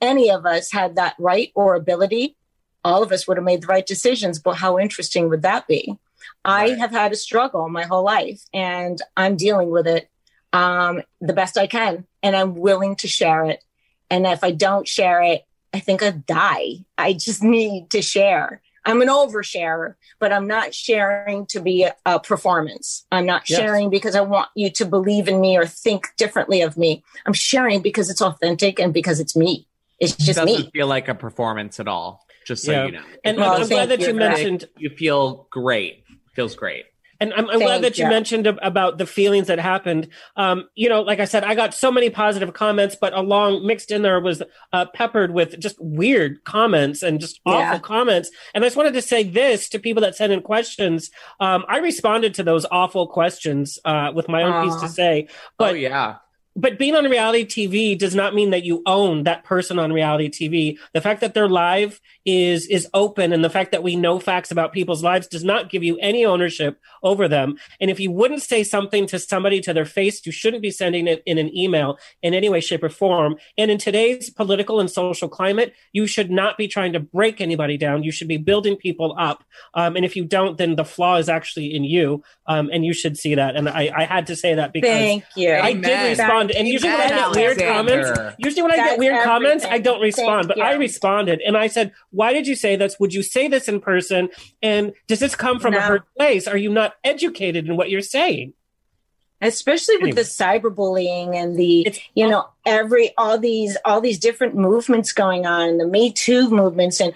any of us had that right or ability, all of us would have made the right decisions. But how interesting would that be? I have had a struggle my whole life and I'm dealing with it um, the best I can. And I'm willing to share it. And if I don't share it, I think I'd die. I just need to share. I'm an oversharer, but I'm not sharing to be a, a performance. I'm not Yes. sharing because I want you to believe in me or think differently of me. I'm sharing because it's authentic and because it's me. It's It just doesn't me. feel like a performance at all. Just so Yeah. you know. And If I'm- I'm glad that you good, mentioned- You feel great. Feels great. And I'm, I'm glad that you you. mentioned about the feelings that happened. Um, you know, like I said, I got so many positive comments, but along mixed in there was uh, peppered with just weird comments and just awful Yeah. comments. And I just wanted to say this to people that sent in questions. Um, I responded to those awful questions uh, with my own piece to say. But oh yeah. But being on reality TV does not mean that you own that person on reality TV. The fact that they're live is is open, and the fact that we know facts about people's lives does not give you any ownership over them. And if you wouldn't say something to somebody to their face, you shouldn't be sending it in an email in any way, shape, or form. And in today's political and social climate, you should not be trying to break anybody down. You should be building people up. Um, and if you don't, then the flaw is actually in you, um, and you should see that. And I, I had to say that because Thank you. I did Amen. Respond, and usually when I get weird comments, usually when I get weird comments, I don't respond. But I responded, and I said, "Why did you say this? Would you say this in person? And does this come from a hurt place? Are you not educated in what you're saying?" especially with the cyberbullying and the you know every all these all these different movements going on the me too movements and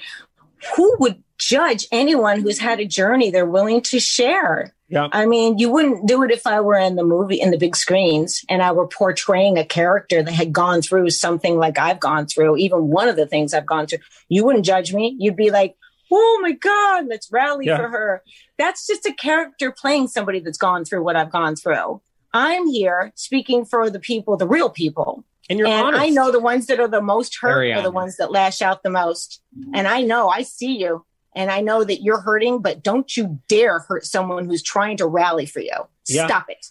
who would judge anyone who's had a journey they're willing to share Yeah. i mean you wouldn't do it if i were in the movie in the big screens and i were portraying a character that had gone through something like i've gone through even one of the things i've gone through you wouldn't judge me you'd be like oh my god let's rally Yeah. for her that's just a character playing somebody that's gone through what i've gone through I'm here speaking for the people, the real people. And you're and honest. I know the ones that are the most hurt Very are the ones that lash out the most. And I know, I see you. And I know that you're hurting, but don't you dare hurt someone who's trying to rally for you. Yeah. Stop it.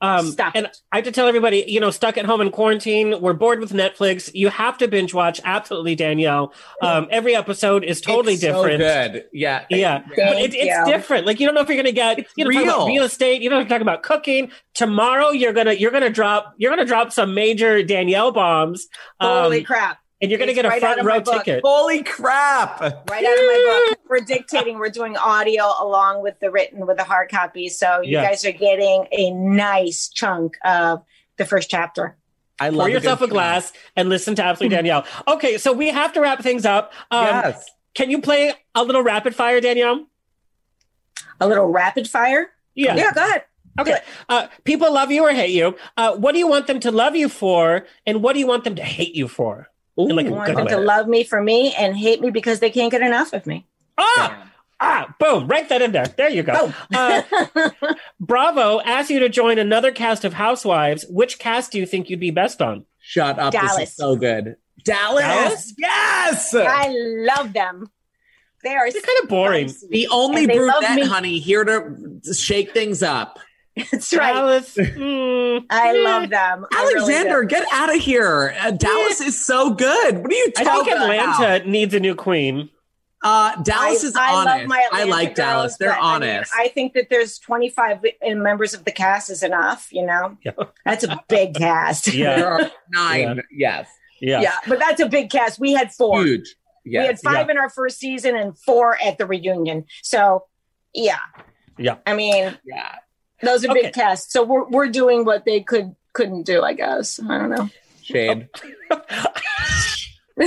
Um, Stop and I have to tell everybody, you know, stuck at home in quarantine, we're bored with Netflix. You have to binge watch. Absolutely, Danielle. Um, every episode is totally It's so different. good. Yeah. Yeah, but it, it's you. different. Like you don't know if you're gonna get you know talk about real. real estate. You don't talk about cooking. Tomorrow you're gonna you're gonna drop you're gonna drop some major Danielle bombs. Holy um, crap. And you're gonna get a right front out of my row ticket. Holy crap. Right out of my book. We're dictating, we're doing audio along with the written with the hard copy. So you Yeah. guys are getting a nice chunk of the first chapter. I love Pour yourself good a glass and listen to Absolutely Danielle. Okay, so we have to wrap things up. Um, Yes. Can you play a little rapid fire, Danielle? A little rapid fire? Yeah. Yeah, go ahead. Okay. Uh, people love you or hate you. Uh, what do you want them to love you for, and what do you want them to hate you for? In like want them to love me for me and hate me because they can't get enough of me. Ah, ah, boom! Write that in there. There you go. Uh, Bravo asked you to join another cast of Housewives. Which cast do you think you'd be best on? Shut up. This Dallas. is so good. Dallas. Dallas? Yes. I love them. They are They're kind of boring. the only And they love brunette, honey, here to shake things up. That's right. Dallas. mm, I eh. love them. I really Alexander, get out of here. Uh, Dallas is so good. What are you I talking think Atlanta about? needs a new queen. Uh, Dallas I- is I honest. love my I Atlanta like Dallas. They're but, I mean, honest. I think that there's 25 members of the cast is enough. You know, Yeah. that's a big cast. Yeah. there are nine. Yes. Yeah. yeah, but that's a big cast. We had four. Huge. Yes. we had five in our first season and four at the reunion. So, yeah, Yeah. I mean, Yeah. Those are Okay. big casts. So we're we're doing what they could couldn't do. I guess I don't know. Shade.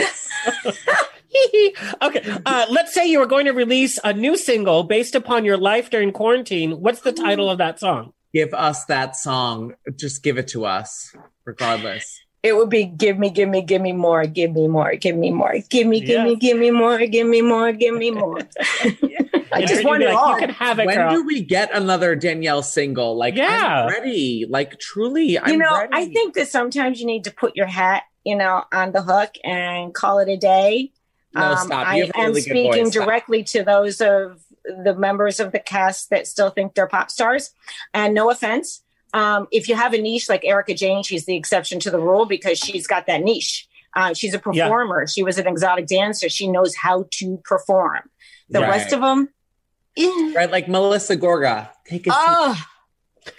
okay. Uh, let's say you were going to release a new single based upon your life during quarantine. What's the title of that song? Give us that song. Just give it to us, regardless. It would be give me, give me, give me more, give me more, give me more, give me, give me, give me more, give me more, give me more. I just you're want it like, all. You can have it, when girl. do we get another Danielle single? Like, Yeah. I'm ready. Like, truly, I'm you know, ready. I think that sometimes you need to put your hat, you know, on the hook and call it a day. No, Um, stop. I You have a am really good speaking voice. Stop. directly to those of the members of the cast that still think they're pop stars. And no offense, um, if you have a niche like Erika Jayne, she's the exception to the rule because she's got that niche. Uh, she's a Yeah. performer. She was an exotic dancer. She knows how to perform. The Right. rest of them, right? Like Melissa Gorga. Take a seat. oh,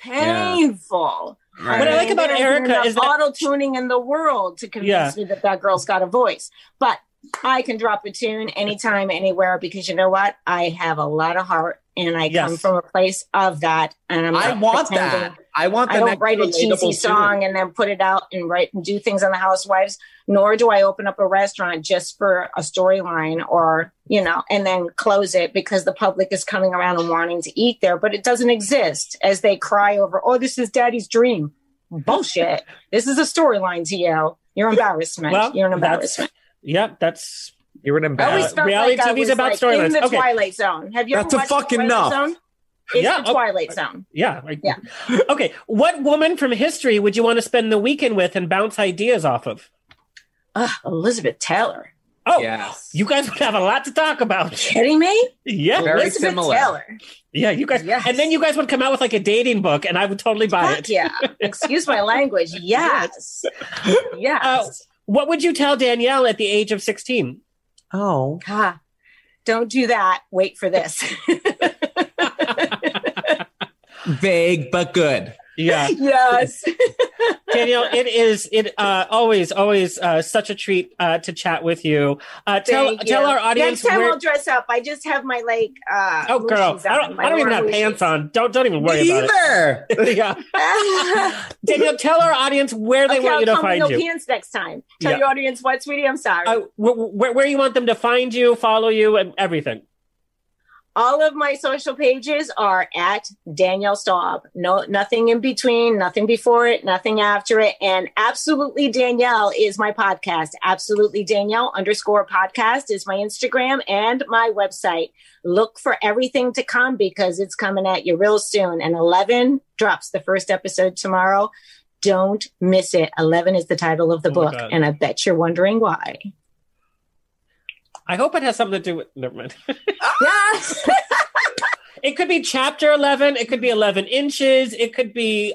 painful. Right. What I like about There isn't Erika is that- auto tuning in the world to convince Yeah. me that that girl's got a voice. But I can drop a tune anytime, anywhere because you know what? I have a lot of heart and I come from a place of that. And I'm I want pretending that. I want the I don't next write a cheesy student. song and then put it out and write and do things on the Housewives. Nor do I open up a restaurant just for a storyline or you know, and then close it because the public is coming around and wanting to eat there, but it doesn't exist as they cry over. Oh, this is Daddy's dream. Bullshit. this is a storyline to you. You're embarrassment. Well, You're an that's- embarrassment. Yeah, that's You're an I always felt reality like TV is about like, storylines. In the Okay. Twilight Zone. Have you That's ever a watched the fucking Twilight enough. Zone? It's Yeah, the Twilight Zone. yeah. I- Yeah. Okay, what woman from history would you want to spend the weekend with and bounce ideas off of? Ugh, Elizabeth Taylor. Oh, Yes. you guys would have a lot to talk about. Kidding me? Yeah, Very Elizabeth similar. Taylor. yeah, you guys, Yes. and then you guys would come out with like a dating book, and I would totally buy Heck it. yeah. Excuse my language. Yes. Yes. Uh, what would you tell Danielle at the age of sixteen? Oh. Ah, don't do that. Wait for this. Vague but good. Yeah, yes. Danielle, it is it uh, always always uh, such a treat uh, to chat with you. Uh, tell Thank tell you. our audience Next time where. I'll dress up. I just have my like uh Oh, girl, Lucy's I don't, I don't even have warm pants on. Don't don't even worry Me about either. it. yeah, Danielle, tell our audience where they okay, want I'll you to come with find no you. pants next time. Tell Yeah. your audience what, sweetie. I'm sorry. Uh, wh- wh- where you want them to find you, follow you, and everything. All of my social pages are at Danielle Staub. No, nothing in between, nothing before it, nothing after it. And absolutely Danielle is my podcast. Absolutely Danielle underscore podcast is my Instagram and my website. Look for everything to come because it's coming at you real soon. And 11 drops the first episode tomorrow. Don't miss it. 11 is the title of the Oh book. And I bet you're wondering why. I hope it has something to do with. Never mind. Yes. it could be chapter eleven. It could be eleven inches. It could be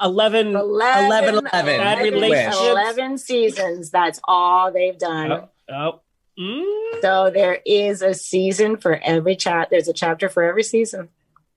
eleven. 11, 11, 11. Bad 11, relationships. 11 seasons. That's all they've done. Oh, oh. Mm. So there is a season for every chat. There's a chapter for every season.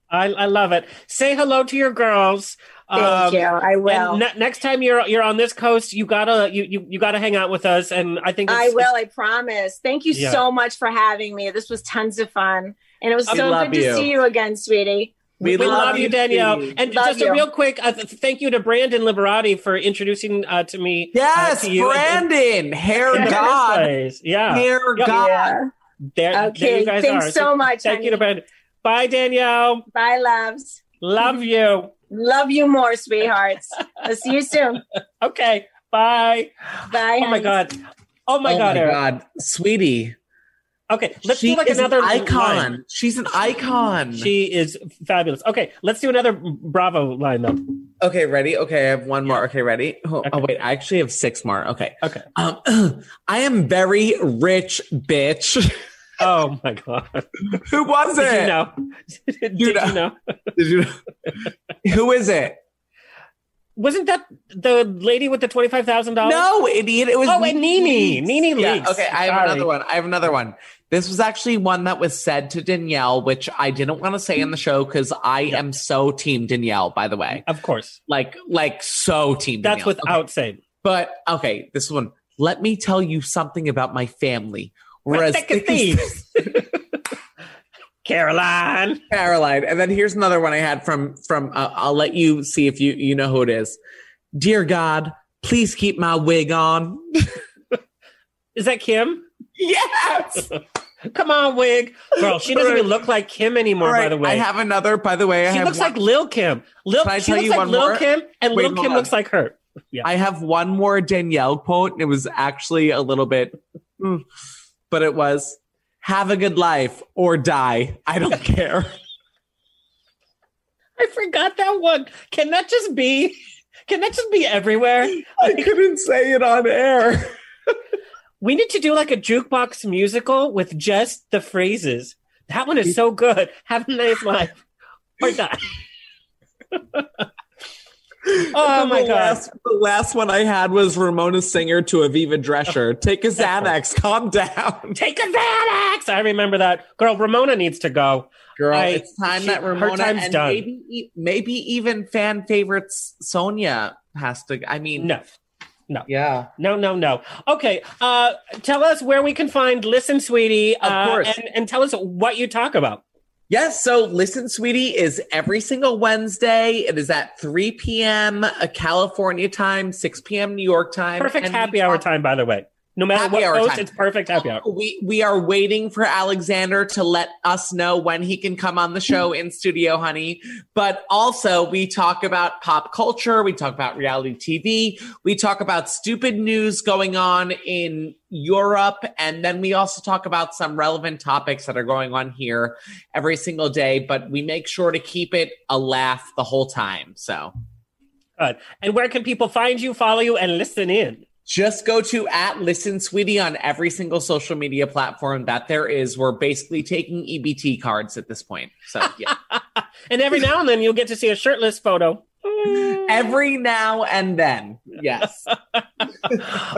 I, I love it. Say hello to your girls. Thank Um, you. I will. And ne- next time you're you're on this coast, you gotta you you, you gotta hang out with us. And I think I it's- will. I promise. Thank you Yeah. so much for having me. This was tons of fun, and it was We so love good to see you again, sweetie. We, love, you, Danielle. Steve. And Love just a you. real quick uh, th- thank you to Brandon Liberati for introducing uh, to me. uh, Yes, to you and- Brandon, hair in the first god. Yeah. hair Yep. god. Yeah. There, there Okay. you guys Thanks are. so much. Thank honey. you to Brandon. Bye, Danielle. Bye, loves. Love you. Love you more, sweethearts. I'll see you soon. Okay. Bye. Bye. Oh my god. Oh my oh god, Oh my Eric. god, sweetie. Okay, let's she do like is another an icon. line. She's an icon. She is fabulous. Okay, let's do another Bravo line though. okay, ready? Okay, I have one more. Okay, ready? Oh, Okay. oh, wait, I actually have six more. Okay. Okay. Um, I am very rich, bitch. Oh my god. Who was Did it? you know? Did You you know. know? Did you know? Who is it? Wasn't that the lady with the twenty five thousand dollars? No, idiot. It was Oh, and Nene. Nene Yeah, Leakes. okay, I have Sorry. another one. I have another one. This was actually one that was said to Danielle, which I didn't want to say in the show because I am so team Danielle, by the way. Of course. Like, like so team That's Danielle. without saying. But okay, this one. Let me tell you something about my family. Whereas Thick thieves. Caroline. Caroline, and then here's another one I had from from. Uh, I'll let you see if you you know who it is. Dear God, please keep my wig on. Is that Kim? yes. Come on, wig. Girl, she doesn't even look like Kim anymore, right, by the way. I have another. By the way, I she looks one- like Lil Kim. Lil, Can I tell you like one Lil more? Kim, and Wait, Lil Kim on. looks like her. Yeah. I have one more Danielle quote. and It was actually a little bit, mm, but it was, "Have a good life or die. I don't care." I forgot that one. Can that just be? Can that just be everywhere? I couldn't say it on air. We need to do like a jukebox musical with just the phrases. That one is so good. Have a nice life or die. oh my the god! Last, the last one I had was Ramona Singer to Aviva Drescher. Take a Xanax. Calm down, Take a Xanax. I remember that girl. Ramona needs to go. girl. I- it's time she- that her Ramona time's and done. maybe maybe even fan favorites Sonja has to. I mean, No, no, yeah. no, no, no. Okay, uh, tell us where we can find Listen, Sweetie, Of uh, course. and, and tell us what you talk about. Yes, so Listen Sweetie is every single Wednesday. It is at 3 p.m. uh, California time, 6 p.m. New York time. Perfect and happy hour time, by the way. No matter Happy what post, time. it's perfect happy hour. We we are waiting for Alexander to let us know when he can come on the show in studio, honey. But also we talk about pop culture, we talk about reality TV, we talk about stupid news going on in Europe, and then we also talk about some relevant topics that are going on here every single day, but we make sure to keep it a laugh the whole time. So Good. And where can people find you, follow you, and listen in? Just go to at Listen Sweetie on every single social media platform that there is. We're basically taking EBT cards at this point. So yeah. And every now and then you'll get to see a shirtless photo. Every now and then. Yes.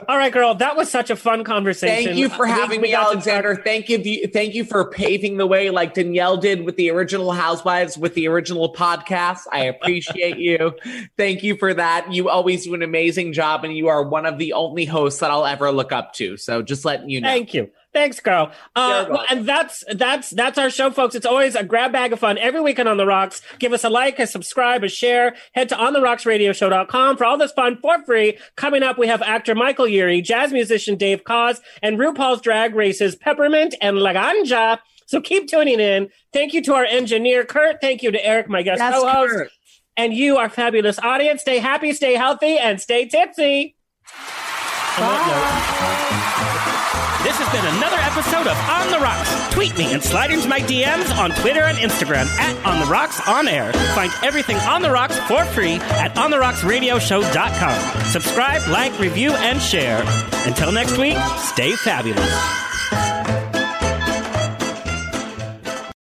All right, girl. That was such a fun conversation. Thank you for having we me, to Alexander. Thank you. Thank you for paving the way like Danielle did with the original Housewives with the original podcast. I appreciate you. Thank you for that. You always do an amazing job and you are one of the only hosts that I'll ever look up to. So just letting you know. Thank you. Thanks, girl. Uh, well, and that's that's that's our show, folks. It's always a grab bag of fun every weekend on the rocks. Give us a like, a subscribe, a share. Head to ontherocksradioshow.com for all this fun for free. Coming up, we have actor Michael Urie, jazz musician Dave Koz, and RuPaul's drag races Peppermint and Laganja. So keep tuning in. Thank you to our engineer, Kurt. Thank you to Eric, my guest Yes, co-host. Kurt. And you, our fabulous audience. Stay happy, stay healthy, and stay tipsy. This has been another episode of On the Rocks. Tweet me and slide into my DMs on Twitter and Instagram at On the Rocks On Air. Find everything On the Rocks for free at OnTheRocksRadioshow.com. Subscribe, like, review, and share. Until next week, stay fabulous.